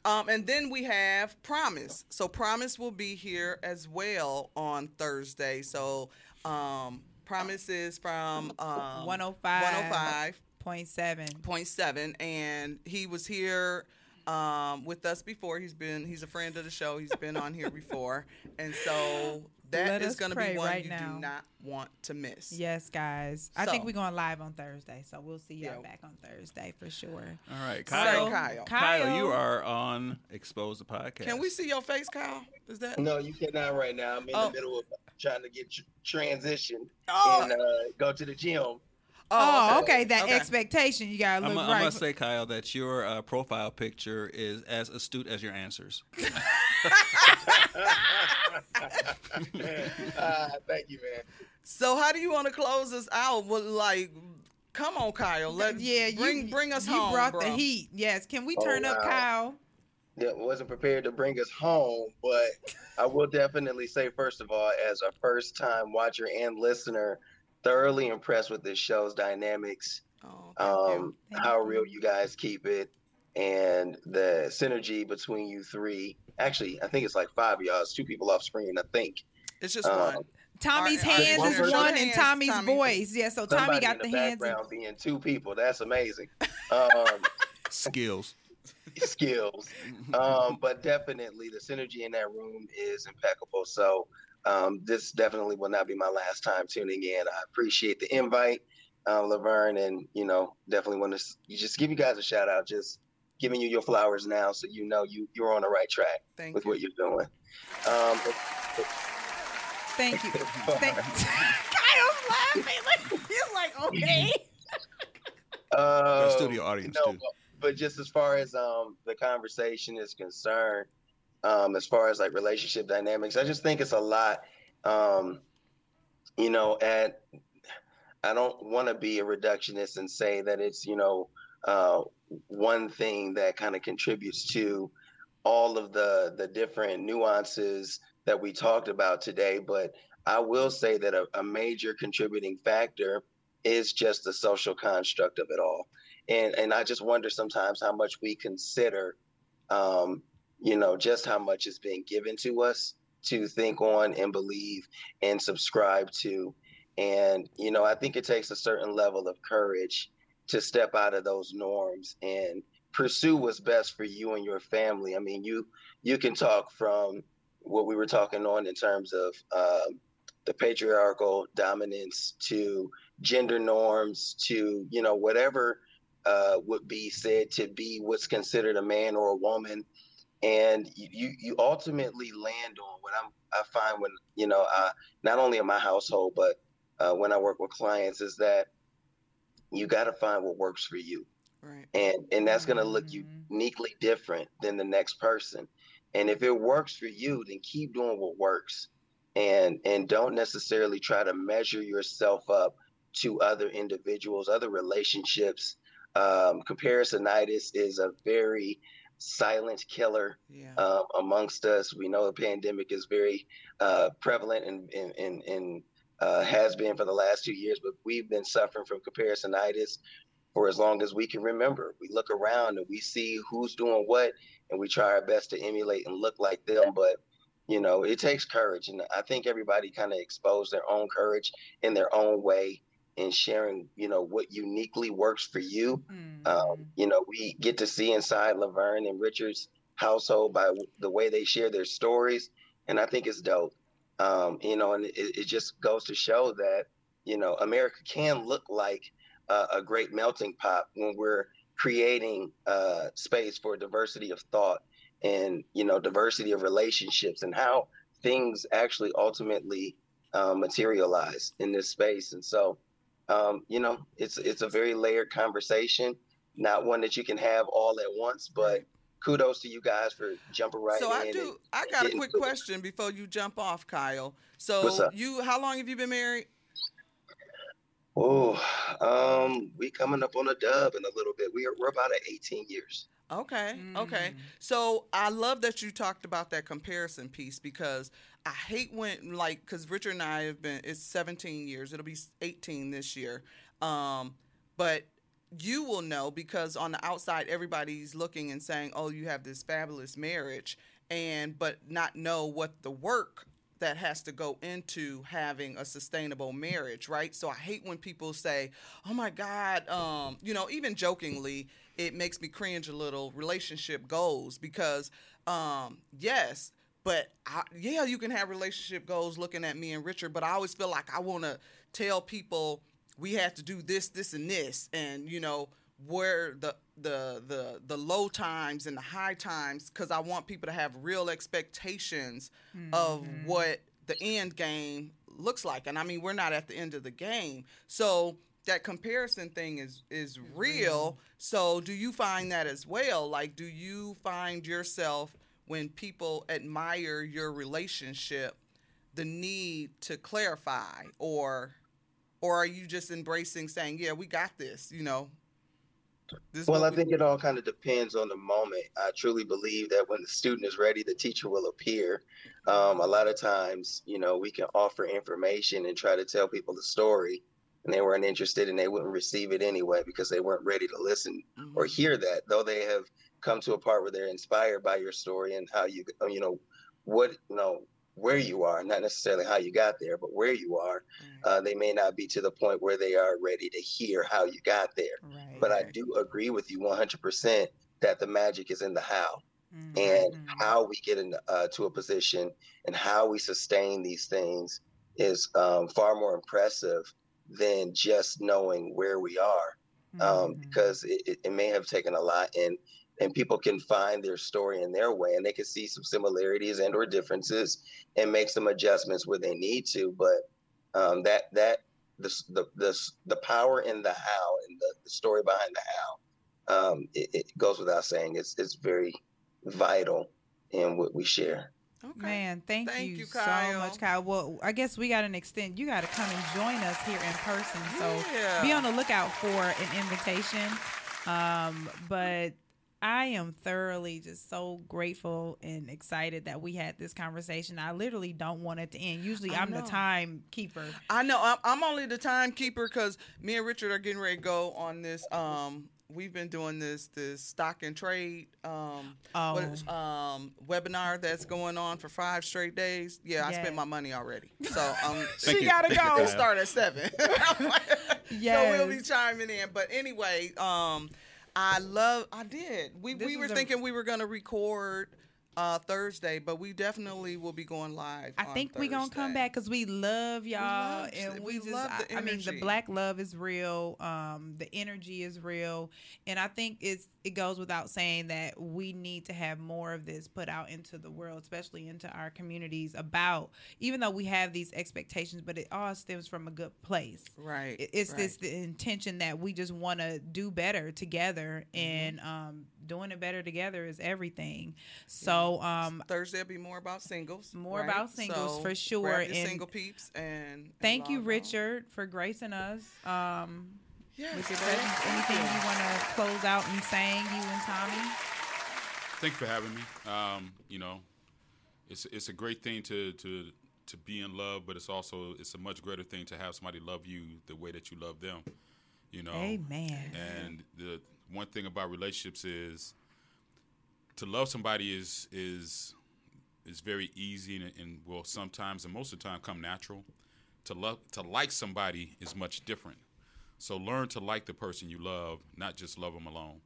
um, and then we have Promise. So Promise will be here as well on Thursday. So um, Promise is from um, 105. 105. Point seven. Point seven, and he was here um, with us before. He's been he's a friend of the show. He's been on here before, and so Let that is going to be one right you now. do not want to miss. Yes, guys. I think we're going live on Thursday, so we'll see y'all Yeah. back on Thursday for sure. All right, So, Kyle. Kyle. Kyle, you are on Expose the Podcast. Can we see your face, Kyle? Is that? No, you cannot right now. I'm in Oh. the middle of trying to get tr- transition Oh, and uh, go to the gym. Oh, okay. okay. That Okay. expectation you gotta I'm, look I right. must say, Kyle, that your uh, profile picture is as astute as your answers. uh, [laughs] [laughs] thank you, man. So how do you want to close us out? Well, like, come on, Kyle. Let yeah, you bring bring us you home. brought bro. the heat. Yes. Can we Oh, turn up. Kyle? Yeah, wasn't prepared to bring us home, but [laughs] I will definitely say, first of all, as a first time watcher and listener, thoroughly impressed with this show's dynamics, Oh, thank you. um, Thank how you. real you guys keep it, and the synergy between you three. Actually, I think it's like five of y'all. It's two people off screen, I think. It's just Um, one. Tommy's Our- our hands is listeners- one and Tommy's Tommy. voice. Yeah, so Tommy Somebody got in the, the, hands. background being two people. That's amazing. Um, [laughs] Skills. skills. [laughs] Um, but definitely the synergy in that room is impeccable. So um, this definitely will not be my last time tuning in. I appreciate the invite, uh, Laverne, and you know definitely want to just give you guys a shout out. Just giving you your flowers now, so you know you you're on the right track Thank with you. what you're doing. Um, but, Thank you. [laughs] Thank [laughs] Kyle's laughing. He's like, okay. [laughs] uh, studio audience, no, too. but- but just as far as um the conversation is concerned, um, as far as like relationship dynamics, I just think it's a lot. Um, you know, at I don't want to be a reductionist and say that it's you know uh, one thing that kind of contributes to all of the the different nuances that we talked about today, but I will say that a, a major contributing factor is just the social construct of it all and and I just wonder sometimes how much we consider, um, you know, just how much is being given to us to think on and believe and subscribe to, and you know, I think it takes a certain level of courage to step out of those norms and pursue what's best for you and your family. I mean, you you can talk from what we were talking on in terms of um, the patriarchal dominance to gender norms to you know whatever uh, would be said to be what's considered a man or a woman, and you you ultimately land on what I'm I find when you know uh, not only in my household but uh, when I work with clients is that you got to find what works for you, Right. and and that's going to look Mhm. uniquely different than the next person, and if it works for you, then keep doing what works, and and don't necessarily try to measure yourself up to other individuals, other relationships um, comparisonitis is a very silent killer Yeah. um, amongst us. We know the pandemic is very uh, prevalent and, and, and, and uh, has been for the last two years, but we've been suffering from comparisonitis for as long as we can remember. We look around and we see who's doing what, and we try our best to emulate and look like them. But you know, it takes courage, and I think everybody kind of exposed their own courage in their own way in sharing, you know, what uniquely works for you. Mm. Um, you know, we get to see inside Laverne and Richard's household by w- the way they share their stories, and I think it's dope. Um, you know, and it, it just goes to show that you know America can look like uh, a great melting pot when we're creating uh, space for diversity of thought and you know diversity of relationships and how things actually ultimately uh, materialize in this space. And so, um, you know, it's it's a very layered conversation, not one that you can have all at once. But kudos to you guys for jumping right in. so. I and- do. I got a quick to it. question before you jump off, Kyle. So you, how long have you been married? Oh, um, we coming up on a dub in a little bit. We are we're about at 18 years. Okay. Okay. Mm. So I love that you talked about that comparison piece because I hate when like because Richard and I have been it's 17 years. It'll be 18 this year. Um, but you will know because on the outside everybody's looking and saying, "Oh, you have this fabulous marriage," and but not know what the work that has to go into having a sustainable marriage, right? So I hate when people say, "Oh my God," um, you know, even jokingly, it makes me cringe a little. Relationship goals because, um, yes, but I, yeah, you can have relationship goals looking at me and Richard, but I always feel like I want to tell people we have to do this, this, and this, and you know where the the the the low times and the high times because I want people to have real expectations of what the end game looks like. And I mean, we're not at the end of the game, so that comparison thing is is real. So, do you find that as well? Like, do you find yourself when people admire your relationship, the need to clarify, or or are you just embracing saying, "Yeah, we got this," you know? This Well, I we- think it all kind of depends on the moment. I truly believe that when the student is ready, the teacher will appear. Um, a lot of times, you know, we can offer information and try to tell people the story, and they weren't interested and they wouldn't receive it anyway because they weren't ready to listen Mhm. or hear that, though they have come to a part where they're inspired by your story and how you, you know, what, you know, where you are, not necessarily how you got there, but where you are. Uh, they may not be to the point where they are ready to hear how you got there. Right. But I do agree with you 100% that the magic is in the how Mhm. and how we get into uh, to a position and how we sustain these things is um, far more impressive than just knowing where we are um, Mhm. because it, it, it may have taken a lot and and people can find their story in their way and they can see some similarities and or differences and make some adjustments where they need to but um, that that the, the the the power in the how and the, the story behind the how um, it, it goes without saying it's it's very vital in what we share Okay. Man, thank, Thank you, you, so much, Kyle. Well, I guess we got an extent. You got to come and join us here in person. So Yeah. be on the lookout for an invitation. Um, but I am thoroughly just so grateful and excited that we had this conversation. I literally don't want it to end. Usually, I'm the timekeeper. I know. I'm, I'm only the timekeeper because me and Richard are getting ready to go on this. Um, we've been doing this this stock and trade um, Oh, what is- um webinar that's going on for five straight days. Yeah, I spent my money already. So um, [laughs] she you. gotta go. we'll start at seven. yeah, [laughs] So we'll be chiming in. But anyway, um, I love. I did. We This we were was a- thinking we were gonna record uh Thursday, but we definitely will be going live. I think we're gonna come back because we love y'all, love- and we, we just. love I, the I mean, the black love is real. Um, the energy is real, and I think it's it goes without saying that we need to have more of this put out into the world, especially into our communities. About even though we have these expectations, but it all stems from a good place. Right. It- It's right. this the intention that we just want to do better together, Mm-hmm. and um, doing it better together is everything. So um, Thursday will be more about singles. More right? about singles, So for sure, grab your and single peeps and. and Thank you, log on. Richard, for gracing us. Um, Yes, with your presence. Anything you want to close out and saying, you and Tommy? Thanks for having me. Um, you know, it's it's a great thing to to to be in love, but it's also it's a much greater thing to have somebody love you the way that you love them. You know, Amen. And the one thing about relationships is to love somebody is is is very easy and, and will sometimes and most of the time come natural. To love to like somebody is much different. So learn to like the person you love, not just love them alone.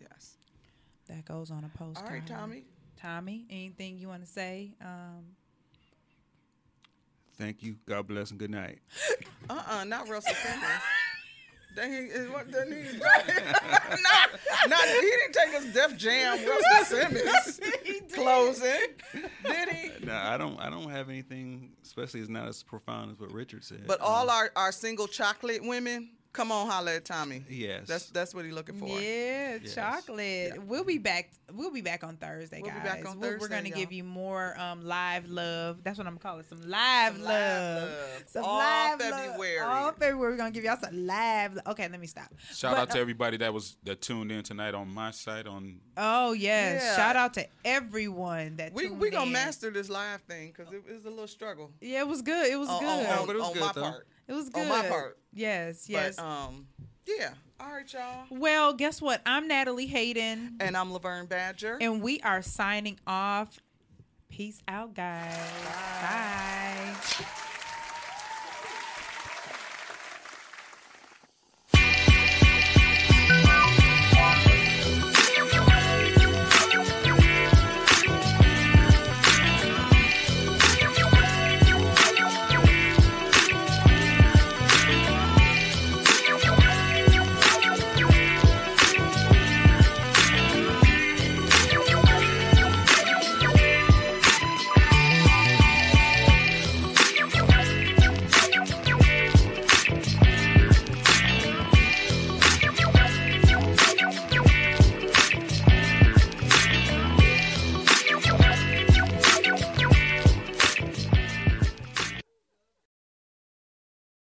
Yes. That goes on a postcard. All right, Tommy. Tommy, anything you want to say? Um, Thank you. God bless and good night. Uh uh not Russell Simmons. Dang, is what didn't he? [laughs] not, not he didn't take us Def Jam Russell [laughs] Simmons closing, did he? No, I don't. I don't have anything, especially it's not as profound as what Richard said. But Um, all our, our single chocolate women, come on, holla at Tommy. yes, That's that's what he looking for. yeah, Yes. chocolate. We'll be back. We'll be back on Thursday, We'll guys. be back on we're, we're gonna y'all. give you more um, live love. That's what I'm calling some live Some love. live love. Some All live February. Love. All February. We're gonna give y'all some live. lo- Okay, let me stop. Shout But, out to uh, everybody that was that tuned in tonight on my site on Oh yes! Yeah. Shout out to everyone that We tuned we gonna in. master this live thing because it was a little struggle. Yeah, it was good. It was on, good. on, but it was on good, my though. part. It was good on my part. Yes, yes. But um, yeah. All right, y'all. well, guess what? I'm Natalie Hayden, And I'm Laverne Badger. and we are signing off. Peace out, guys. Bye.